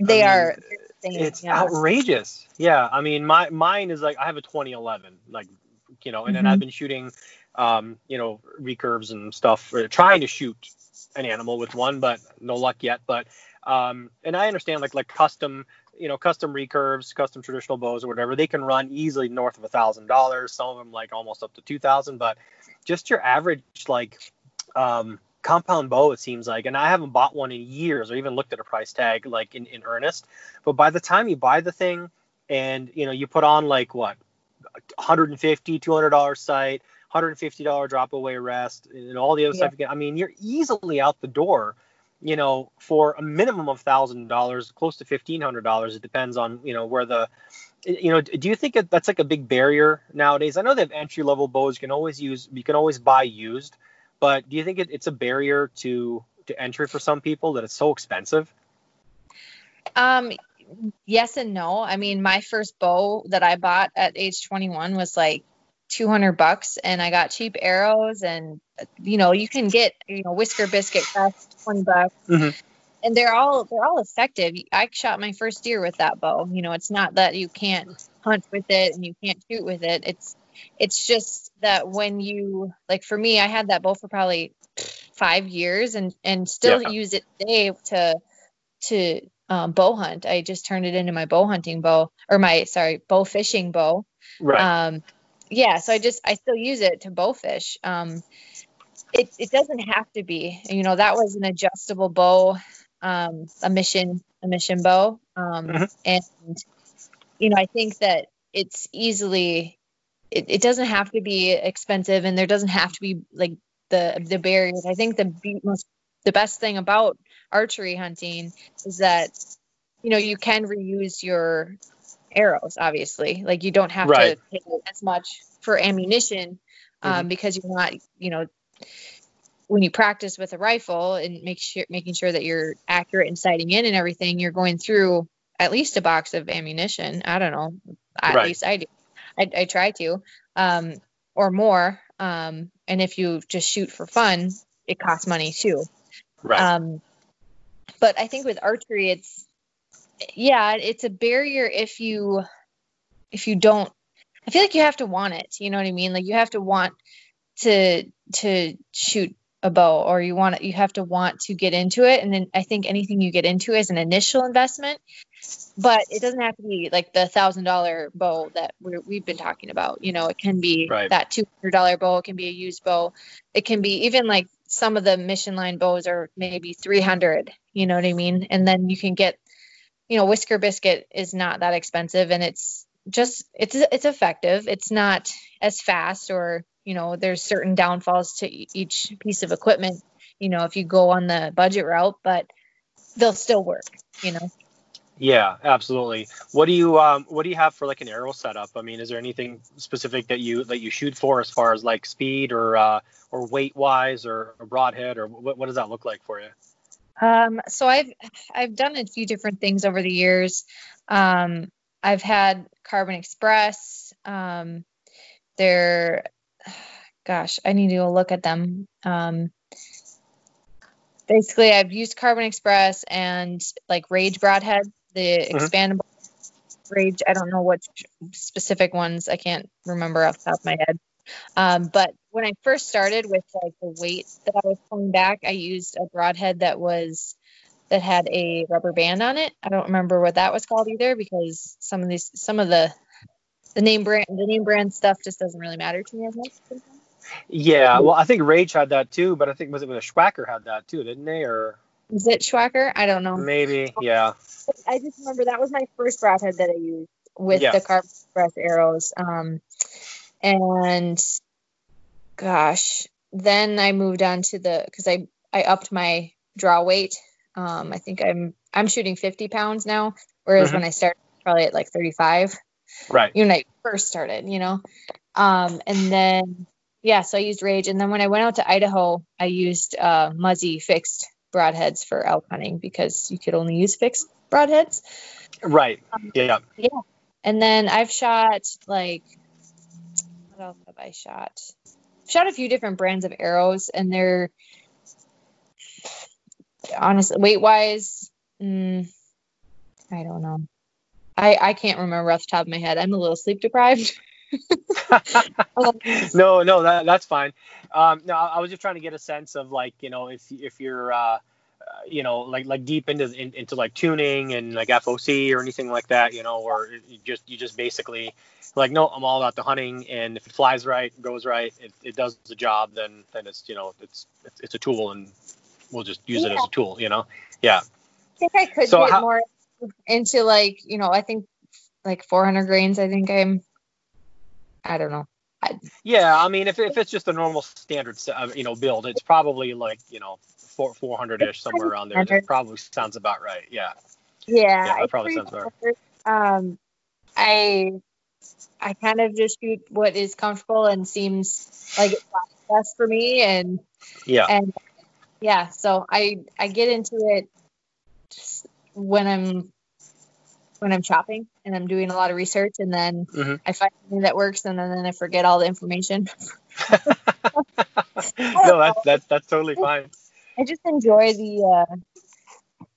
They I are insane, It's yeah. outrageous. Yeah, I mean, my mine is like I have a 2011, like you know, and then Mhm. I've been shooting, um, you know, recurves and stuff, or trying to shoot an animal with one, but no luck yet. But um, and I understand like like custom, you know, custom recurves, custom traditional bows or whatever, they can run easily north of a thousand dollars. Some of them like almost up to two thousand, but just your average like um compound bow. It seems like, and I haven't bought one in years or even looked at a price tag like in, in earnest. But by the time you buy the thing, and you know you put on like what 150 200 dollar sight 150 dollar drop away rest and all the other yeah. stuff i mean you're easily out the door you know for a minimum of thousand dollars close to fifteen hundred dollars it depends on you know where the you know do you think that's like a big barrier nowadays i know they have entry level bows you can always use you can always buy used but do you think it, it's a barrier to to entry for some people that it's so expensive um yes and no. I mean, my first bow that I bought at age 21 was like 200 bucks and I got cheap arrows and you know, you can get, you know, whisker biscuit cost 20 bucks. Mm-hmm. And they're all they're all effective. I shot my first deer with that bow. You know, it's not that you can't hunt with it and you can't shoot with it. It's it's just that when you like for me, I had that bow for probably five years and and still yeah. use it today to to um, bow hunt. I just turned it into my bow hunting bow or my sorry bow fishing bow. Right. Um, yeah, so I just I still use it to bow fish. Um, it it doesn't have to be. You know, that was an adjustable bow, um, a mission a mission bow, um, mm-hmm. and you know I think that it's easily. It, it doesn't have to be expensive, and there doesn't have to be like the the barriers. I think the most the best thing about archery hunting is that you know you can reuse your arrows obviously like you don't have right. to pay as much for ammunition um, mm-hmm. because you're not you know when you practice with a rifle and make sure making sure that you're accurate and sighting in and everything you're going through at least a box of ammunition i don't know at right. least i do i, I try to um, or more um, and if you just shoot for fun it costs money too right um, but I think with archery, it's yeah, it's a barrier if you if you don't. I feel like you have to want it. You know what I mean? Like you have to want to to shoot a bow or you want you have to want to get into it. And then i think anything you get into is an initial investment but it doesn't have to be like the thousand dollar bow that we have been talking about. You know it can be right. that two hundred dollar bow it can be a used bow. It can be even like some of the mission line bows are maybe 300 you know what i mean? And then you can get you know whisker biscuit is not that expensive and it's just it's it's effective. It's not as fast or you know there's certain downfalls to each piece of equipment you know if you go on the budget route but they'll still work you know yeah, absolutely. What do you um, what do you have for like an arrow setup? I mean, is there anything specific that you that you shoot for as far as like speed or uh, or weight wise or, or broadhead or what, what does that look like for you? Um, so I've I've done a few different things over the years. Um, I've had Carbon Express. Um, they're, gosh, I need to go look at them. Um, basically, I've used Carbon Express and like Rage Broadhead the mm-hmm. expandable rage. I don't know what specific ones. I can't remember off the top of my head. Um, but when I first started with like the weight that I was pulling back, I used a broadhead that was that had a rubber band on it. I don't remember what that was called either because some of these some of the the name brand the name brand stuff just doesn't really matter to me as much. Yeah, well, I think Rage had that too, but I think was it was a Swhacker had that too, didn't they? Or is it Swhacker? I don't know. Maybe, yeah. I just remember that was my first broadhead that I used with yeah. the Carbon Express arrows. Um, and gosh, then I moved on to the because I I upped my draw weight. Um, I think I'm I'm shooting 50 pounds now, whereas mm-hmm. when I started probably at like 35. Right. When I first started, you know. Um, and then yeah, so I used Rage, and then when I went out to Idaho, I used uh, Muzzy fixed broadheads for elk hunting because you could only use fixed broadheads. Right. Um, yeah. Yeah. And then I've shot like what else have I shot? I've shot a few different brands of arrows, and they're honestly weight wise, mm, I don't know. I I can't remember off the top of my head. I'm a little sleep deprived. no, no, that, that's fine. Um, no, I was just trying to get a sense of like, you know, if if you're uh, you know, like like deep into in, into like tuning and like FOC or anything like that, you know, or you just you just basically like no, I'm all about the hunting, and if it flies right, goes right, it, it does the job, then then it's you know it's it's, it's a tool, and we'll just use yeah. it as a tool, you know. Yeah. I think I could so get how, more into like you know I think like 400 grains. I think I'm. I don't know. I, yeah, I mean, if, if it's just a normal standard, uh, you know, build, it's probably like you know four 400 ish somewhere around there. That probably sounds about right. Yeah. Yeah, yeah that probably sounds about right. Um, I I kind of just shoot what is comfortable and seems like it's best for me, and yeah, and yeah, so I I get into it when I'm when I'm shopping and I'm doing a lot of research, and then mm-hmm. I find something that works, and then, then I forget all the information. no, that's that's that's totally fine. I just enjoy the uh,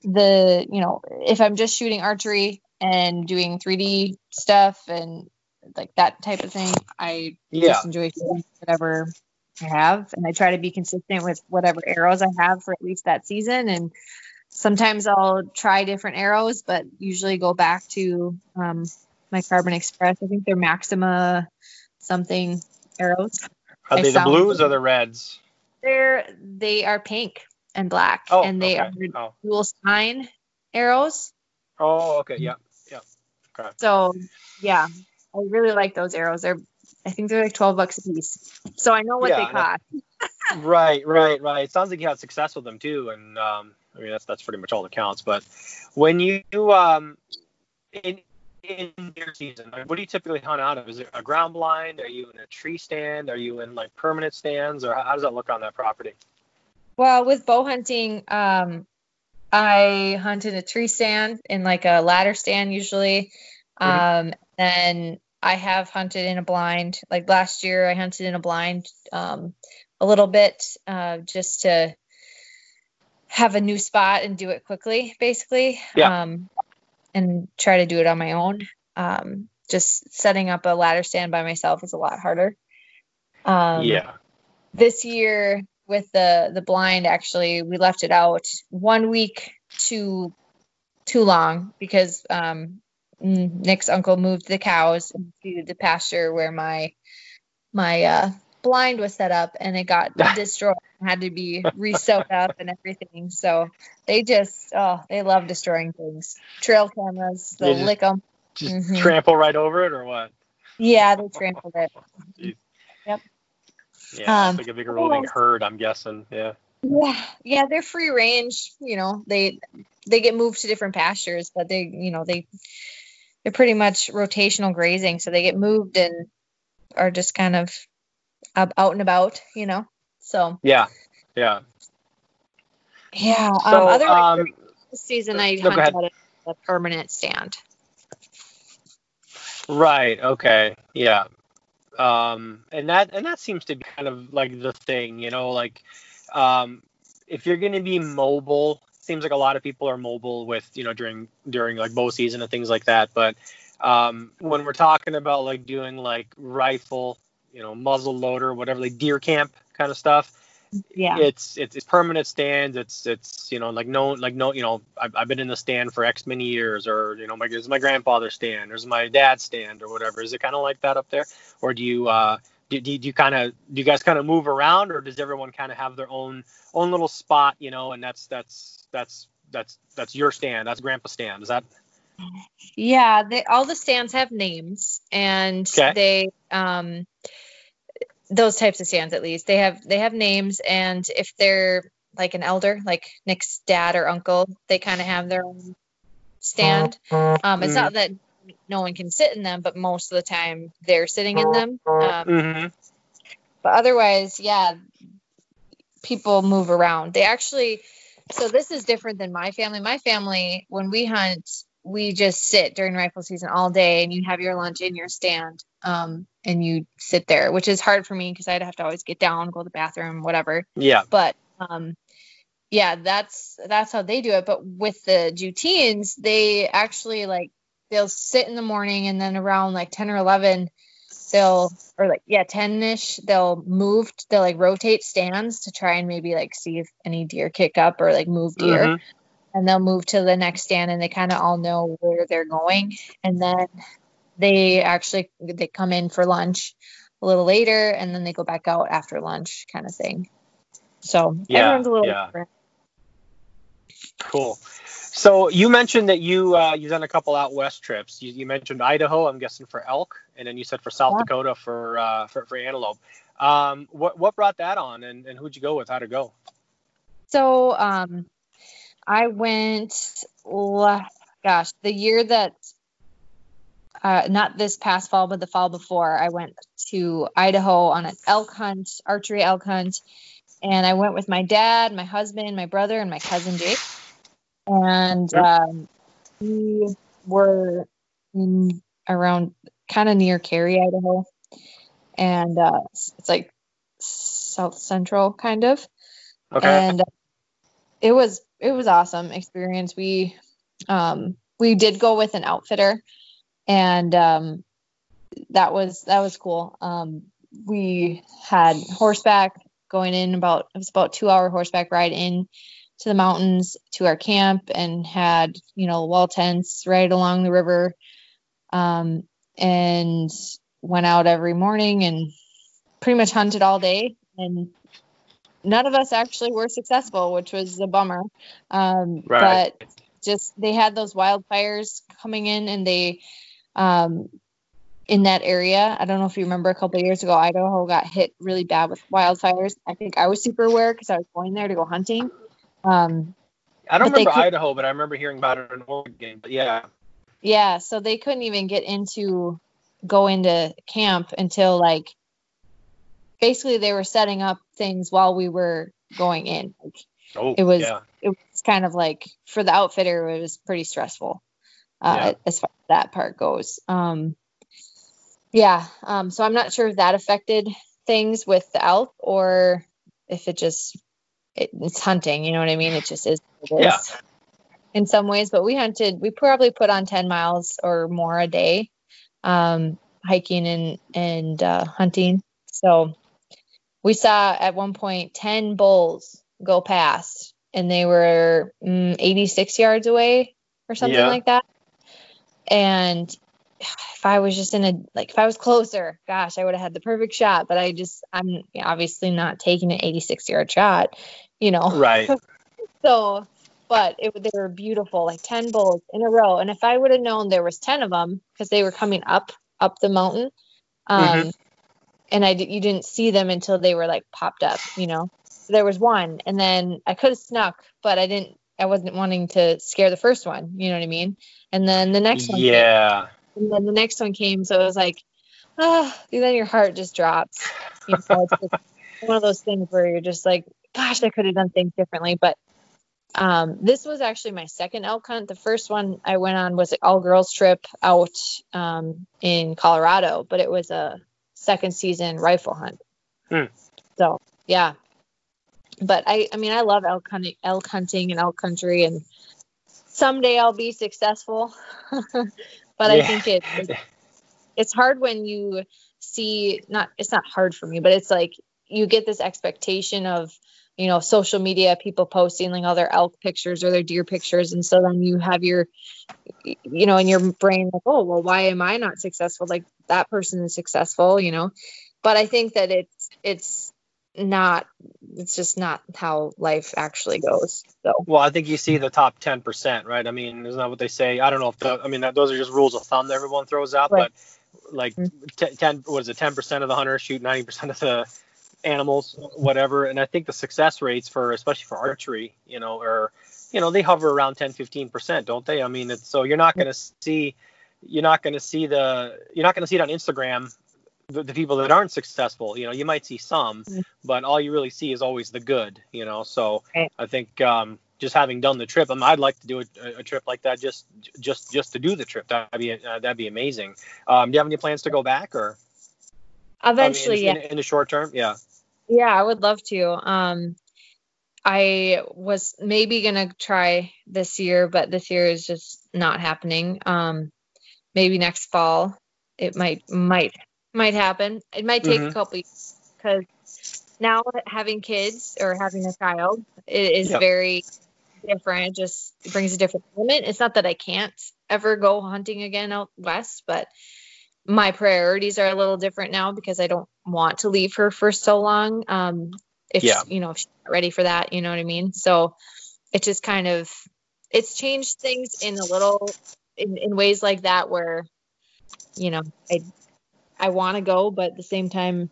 the you know if I'm just shooting archery and doing 3D stuff and like that type of thing, I yeah. just enjoy shooting whatever I have, and I try to be consistent with whatever arrows I have for at least that season. And sometimes I'll try different arrows, but usually go back to um, my Carbon Express. I think they're Maxima something arrows. Are they the blues or the reds? They're they are pink and black, oh, and they okay. are oh. dual spine arrows. Oh, okay, yeah, yeah. Okay. So, yeah, I really like those arrows. They're I think they're like 12 bucks a piece. So I know what yeah, they cost. right, right, right. It sounds like you had success with them too. And um, I mean, that's, that's pretty much all that counts. But when you, um, in, in your season, what do you typically hunt out of? Is it a ground blind? Are you in a tree stand? Are you in like permanent stands? Or how, does that look on that property? Well, with bow hunting, um, I hunt in a tree stand in like a ladder stand usually. Mm-hmm. Um, and I have hunted in a blind. Like last year, I hunted in a blind um, a little bit uh, just to have a new spot and do it quickly, basically. Yeah. Um, and try to do it on my own. Um, just setting up a ladder stand by myself is a lot harder. Um, yeah. This year with the the blind, actually, we left it out one week too too long because um, Nick's uncle moved the cows to the pasture where my my uh, blind was set up, and it got destroyed. Had to be re-sewed up and everything. So they just oh, they love destroying things. Trail cameras, they'll lick them. Just mm-hmm. trample right over it, or what? Yeah, they trampled it. Jeez. Yep. Yeah, um, like a bigger roving herd, I'm guessing. Yeah. Yeah, yeah, they're free range. You know, they they get moved to different pastures, but they, you know, they they're pretty much rotational grazing, so they get moved and are just kind of out and about, you know. So yeah, yeah, yeah. Um, so, um, other um, this season, I no, hunted a permanent stand. Right. Okay. Yeah. Um, and that and that seems to be kind of like the thing, you know, like um, if you're going to be mobile seems like a lot of people are mobile with you know during during like bow season and things like that but um, when we're talking about like doing like rifle you know muzzle loader whatever like deer camp kind of stuff yeah it's it's, it's permanent stands it's it's you know like no like no you know I've, I've been in the stand for x many years or you know my is my grandfather's stand or is my dad's stand or whatever is it kind of like that up there or do you uh do, do, do you kind of do you guys kind of move around or does everyone kind of have their own own little spot you know and that's that's that's that's that's your stand. That's Grandpa stand. Is that? Yeah, they, all the stands have names, and okay. they um those types of stands at least they have they have names, and if they're like an elder, like Nick's dad or uncle, they kind of have their own stand. Um, it's not that no one can sit in them, but most of the time they're sitting in them. Um, mm-hmm. But otherwise, yeah, people move around. They actually so this is different than my family. My family, when we hunt, we just sit during rifle season all day and you have your lunch in your stand um, and you sit there, which is hard for me because I'd have to always get down, go to the bathroom, whatever. Yeah. But um, yeah, that's that's how they do it. But with the Dutines, they actually like they'll sit in the morning and then around like 10 or 11 they'll or like yeah 10ish they'll move they'll like rotate stands to try and maybe like see if any deer kick up or like move deer Mhm. and they'll move to the next stand and they kind of all know where they're going and then they actually they come in for lunch a little later and then they go back out after lunch kind of thing so Yeah, everyone's a little yeah. different Cool. So you mentioned that you uh, you've done a couple out west trips. You, you mentioned Idaho, I'm guessing for elk, and then you said for South Yeah. Dakota for, uh, for for antelope. Um, what what brought that on, and, and who'd you go with? How'd it go? So um, I went, gosh, the year that, uh, not this past fall, but the fall before, I went to Idaho on an elk hunt, archery elk hunt, and I went with my dad, my husband, my brother, and my cousin Jake, and um, we were in around kind of near Carey, Idaho, and uh, it's like south central kind of. Okay. and it was it was awesome experience. We um we did go with an outfitter and um that was that was cool um we had horseback going in about it was about two hour horseback ride in to the mountains to our camp and had you know wall tents right along the river um and went out every morning and pretty much hunted all day and none of us actually were successful, which was a bummer. Um, Right. But just they had those wildfires coming in, and they um, in that area. I don't know if you remember a couple of years ago, Idaho got hit really bad with wildfires. I think I was super aware because I was going there to go hunting. Um, I don't remember could- Idaho, but I remember hearing about it in Oregon. But yeah, yeah, so they couldn't even get into go into camp until like basically they were setting up things while we were going in. Like, oh, It was- yeah. it was kind of like for the outfitter it was pretty stressful uh, Yeah. as far as that part goes um yeah um so i'm not sure if that affected things with the elk or if it just it, it's hunting you know what i mean it just is it Yeah. in some ways but we hunted we probably put on 10 miles or more a day um hiking and and uh, hunting so we saw at one point 10 bulls go past and they were mm, 86 yards away or something Yeah. like that and if i was just in a like if i was closer gosh i would have had the perfect shot. But i just i'm obviously not taking an 86 yard shot you know? Right. so but it, they were beautiful like 10 bulls in a row. And if i would have known there was 10 of them because they were coming up up the mountain um and I you didn't see them until they were like popped up you know? So there was one. And then i could have snuck but i didn't i wasn't wanting to scare the first one you know what i mean and then the next one came, Yeah. and then the next one came so it was like ah then your heart just drops you know it's one of those things where you're just like gosh i could have done things differently but um, this was actually my second elk hunt. The first one I went on was an all girls trip out um, in Colorado, but it was a second season rifle hunt. Hmm. So yeah, but I I mean I love elk hunting, elk hunting and elk country, and someday I'll be successful. but I Yeah. think it, it it's hard when you see not it's not hard for me, but it's like you get this expectation of you know social media people posting like all their elk pictures or their deer pictures and so then you have your you know in your brain like oh well why am i not successful like that person is successful you know but i think that it's it's not it's just not how life actually goes so Well, I think you see the top 10%, right? I mean, isn't that what they say? I don't know if the, I mean, that, those are just rules of thumb that everyone throws out, Right. but like Mhm. t- 10, what is it, 10% of the hunters shoot 90% of the animals, whatever. And I think the success rates for, especially for archery, you know, are, you know, they hover around 10, 15%, don't they? I mean, it's, so you're not going to see, you're not going to see the, you're not going to see it on Instagram. The, the people that aren't successful, you know, you might see some, Mhm. but all you really see is always the good, you know. So Right. I think um, just having done the trip, I mean, I'd like to do a, a trip like that just just just to do the trip. That'd be uh, that'd be amazing. Um, do you have any plans to go back or eventually I mean, yeah in, in, in the short term? Yeah. Yeah, I would love to. Um, I was maybe gonna try this year, but this year is just not happening. Um, maybe next fall it might might might happen. It might take Mhm. a couple years because now having kids or having a child it is Yep. very different. It just brings a different element. It's not that I can't ever go hunting again out west, but my priorities are a little different now because I don't want to leave her for so long. Um, if Yeah. you know if she's not ready for that, you know what I mean. So it just kind of it's changed things in a little in, in ways like that where you know I I want to go, but at the same time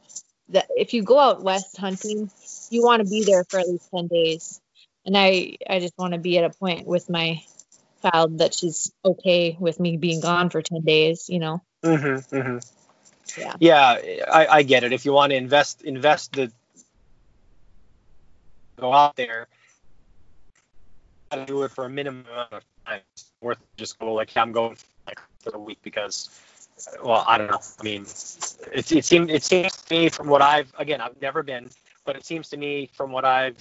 that if you go out west hunting, you want to be there for at least ten days, and I I just want to be at a point with my child that she's okay with me being gone for ten days, you know. Mm-hmm, mm-hmm. Yeah. Yeah, I, I get it. If you want to invest invest the go out there, do it for a minimum amount of time. It's worth just go like I'm going like for a week because well I don't know. I mean, it it seems it seems to me from what I've again I've never been, but it seems to me from what I've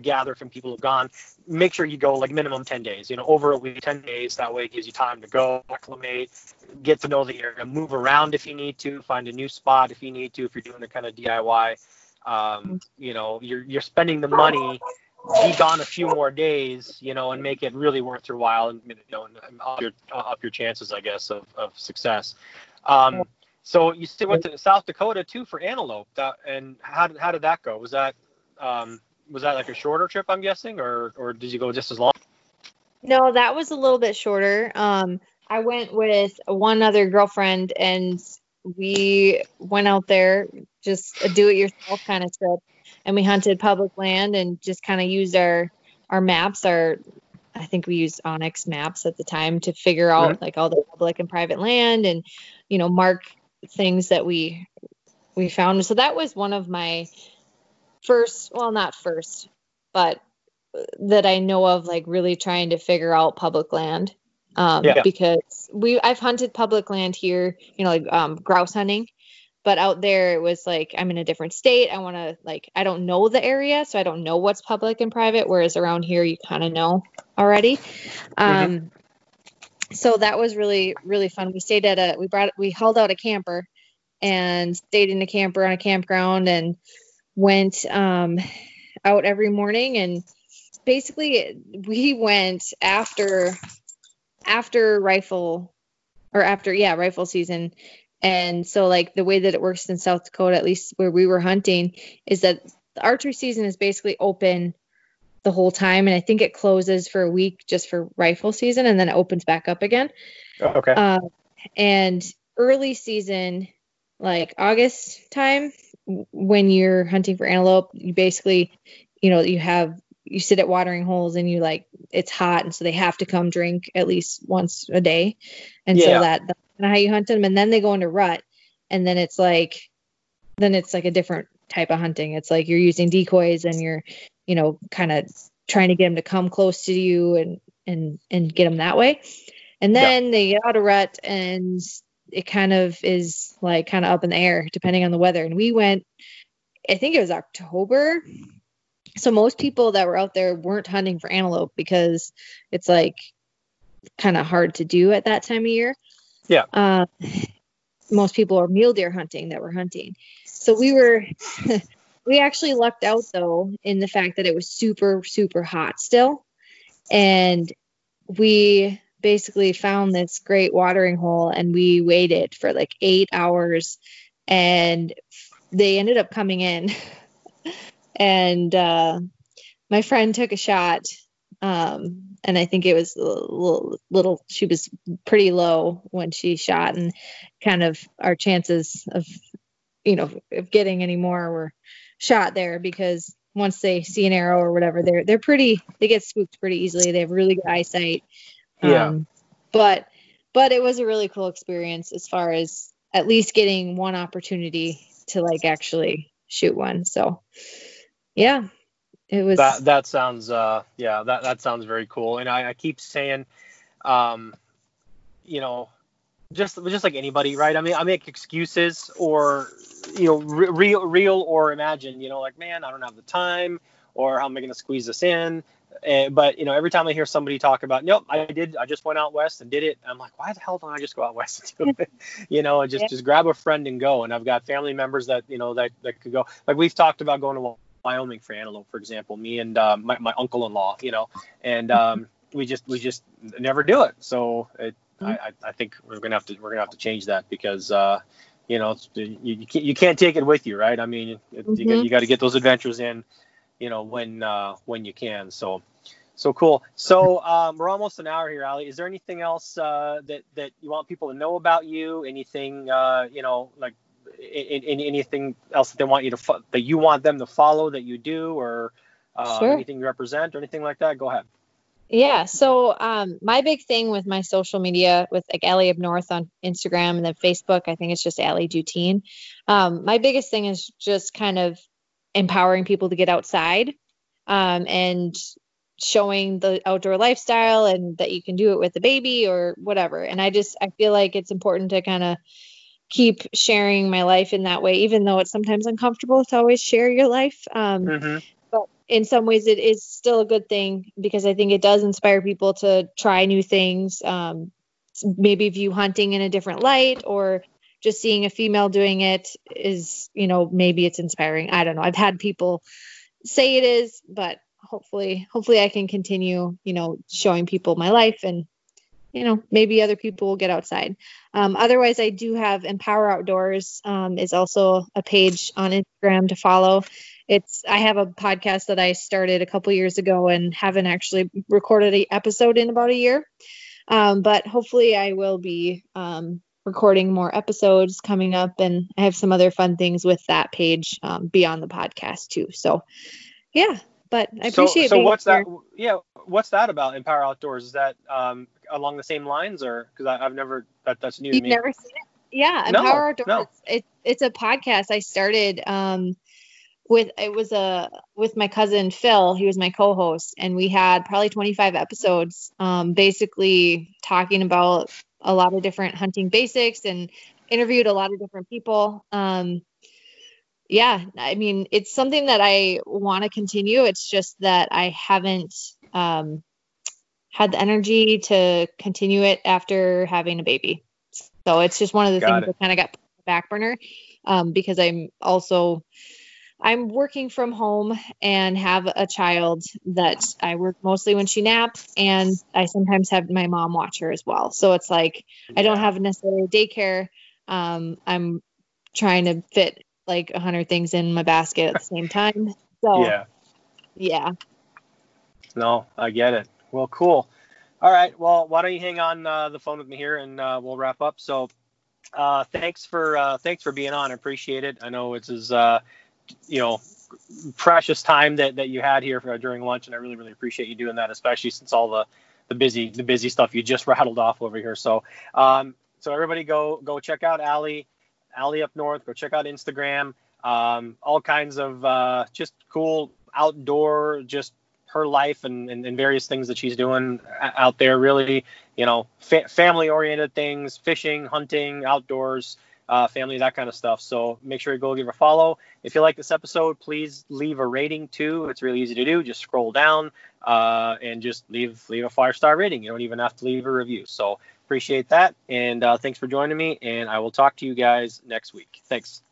gathered from people who've gone, make sure you go like minimum 10 days. You know, over a week, 10 days. That way it gives you time to go acclimate, get to know the area, move around if you need to, find a new spot if you need to, if you're doing a kind of DIY. Um, you know, you're you're spending the money, be gone a few more days, you know, and make it really worth your while, and you know, and up your up your chances, I guess, of, of success. Um, so you still went to South Dakota too for antelope, that, and how did how did that go? Was that um, was that like a shorter trip? I'm guessing, or or did you go just as long? No, that was a little bit shorter. Um, I went with one other girlfriend and we went out there just a do it yourself kind of trip and we hunted public land and just kind of used our our maps our I think we used onX maps at the time to figure out like all the public and private land and you know mark things that we we found. So that was one of my first, well not first, but that I know of like really trying to figure out public land. Um, Yeah. because we I've hunted public land here, you know, like um, grouse hunting, but out there it was like I'm in a different state. I want to like I don't know the area, so I don't know what's public and private. Whereas around here you kind of know already. Um, so that was really really fun. We stayed at a we brought we hauled out a camper and stayed in a camper on a campground and went um, out every morning and basically we went after after rifle or after yeah rifle season and so like the way that it works in south dakota at least where we were hunting is that the archery season is basically open the whole time and i think it closes for a week just for rifle season and then it opens back up again Okay. uh, and early season, like August time, when you're hunting for antelope, you basically, you know, you have you sit at watering holes and you like it's hot, and so they have to come drink at least once a day, and Yeah. so that that's kinda how you hunt them. And then they go into rut, and then it's like, then it's like a different type of hunting. It's like you're using decoys and you're, you know, kind of trying to get them to come close to you and and and get them that way. And Yeah. then they get out of rut and it kind of is like kind of up in the air depending on the weather. And we went, I think it was October. So most people that were out there weren't hunting for antelope because it's like kind of hard to do at that time of year. Yeah. Uh, most people are mule deer hunting that were hunting. So we were, we actually lucked out though in the fact that it was super, super hot still. And we basically found this great watering hole and we waited for like eight hours and they ended up coming in and uh, my friend took a shot um, and i think it was a little, little she was pretty low when she shot and kind of our chances of you know of getting any more were shot there because once they see an arrow or whatever they're they're pretty they get spooked pretty easily. They have really good eyesight. Yeah. um, but but it was a really cool experience as far as at least getting one opportunity to like actually shoot one. So yeah it was that that sounds uh yeah that that sounds very cool and i, I keep saying um you know just just like anybody right i mean i make excuses or you know re- real real or imagine you know like man i don't have the time or how am i going to squeeze this in Uh, but you know, every time I hear somebody talk about, nope, I did, I just went out west and did it. I'm like, why the hell don't I just go out west and do it? you know, and just Yeah. just grab a friend and go. And I've got family members that you know that that could go. Like we've talked about going to Wyoming for antelope, for example. Me and uh, my my uncle-in-law, you know, and um, we just we just never do it. So it, I, I I think we're gonna have to we're gonna have to change that because. Uh, you know, it's, you, you can't you can't take it with you, right? I mean, it, you, got, Mhm. you got to get those adventures in, you know, when uh, when you can. So, so cool. So um, we're almost an hour here, Allie. Is there anything else uh, that that you want people to know about you? Anything, uh, you know, like in, in, anything else that they want you to fo- that you want them to follow that you do, or uh, Sure. anything you represent, or anything like that? Go ahead. Yeah. So um, my big thing with my social media, with like Allie Up North on Instagram and then Facebook, I think it's just Allie Dutine. Um, my biggest thing is just kind of empowering people to get outside um, and showing the outdoor lifestyle and that you can do it with a baby or whatever. And I just I feel like it's important to kind of keep sharing my life in that way, even though it's sometimes uncomfortable to always share your life. Um, Mm-hmm. but in some ways it is still a good thing because I think it does inspire people to try new things, um, maybe view hunting in a different light or just seeing a female doing it is, you know, maybe it's inspiring. I don't know. I've had people say it is, but hopefully, hopefully I can continue, you know, showing people my life and, you know, maybe other people will get outside. Um, otherwise, I do have Empower Outdoors um, is also a page on Instagram to follow it's i have a podcast that i started a couple years ago and haven't actually recorded a episode in about a year um, but hopefully i will be um, recording more episodes coming up and i have some other fun things with that page um, beyond the podcast too so yeah but i so, appreciate so being what's here. that? Yeah, what's that about? Empower Outdoors? Is that um, along the same lines, or because I've never that that's new to You've me. never seen it? Yeah, No, Empower Outdoors. no. It, it's a podcast I started um, with. It was a with my cousin Phil. He was my co-host, and we had probably 25 episodes, um, basically talking about a lot of different hunting basics and interviewed a lot of different people. Um, yeah, I mean, it's something that I want to continue. It's just that I haven't um, had the energy to continue it after having a baby. So it's just one of the Got things it. that kind of got back burner um, because I'm also I'm working from home and have a child that I work mostly when she naps, and I sometimes have my mom watch her as well. So it's like I don't have necessarily daycare. Um, I'm trying to fit like a hundred things in my basket at the same time. So Yeah. yeah. No, I get it. Well, cool. All right. Well, why don't you hang on uh, the phone with me here, and uh, we'll wrap up. So, uh, thanks for uh, thanks for being on. I appreciate it. I know it's as uh, you know precious time that, that you had here for, during lunch, and I really really appreciate you doing that, especially since all the the busy the busy stuff you just rattled off over here. So, um, so everybody go go check out Allie, Allie up north. Go check out Instagram. Um, all kinds of uh, just cool outdoor just her life and, and, and various things that she's doing out there really you know fa- family oriented things fishing hunting outdoors uh, family that kind of stuff. So make sure you go give her a follow. If you like this episode please leave a rating too. It's really easy to do. Just scroll down uh, and just leave leave a five star rating. You don't even have to leave a review. So appreciate that and uh, thanks for joining me and i will talk to you guys next week. Thanks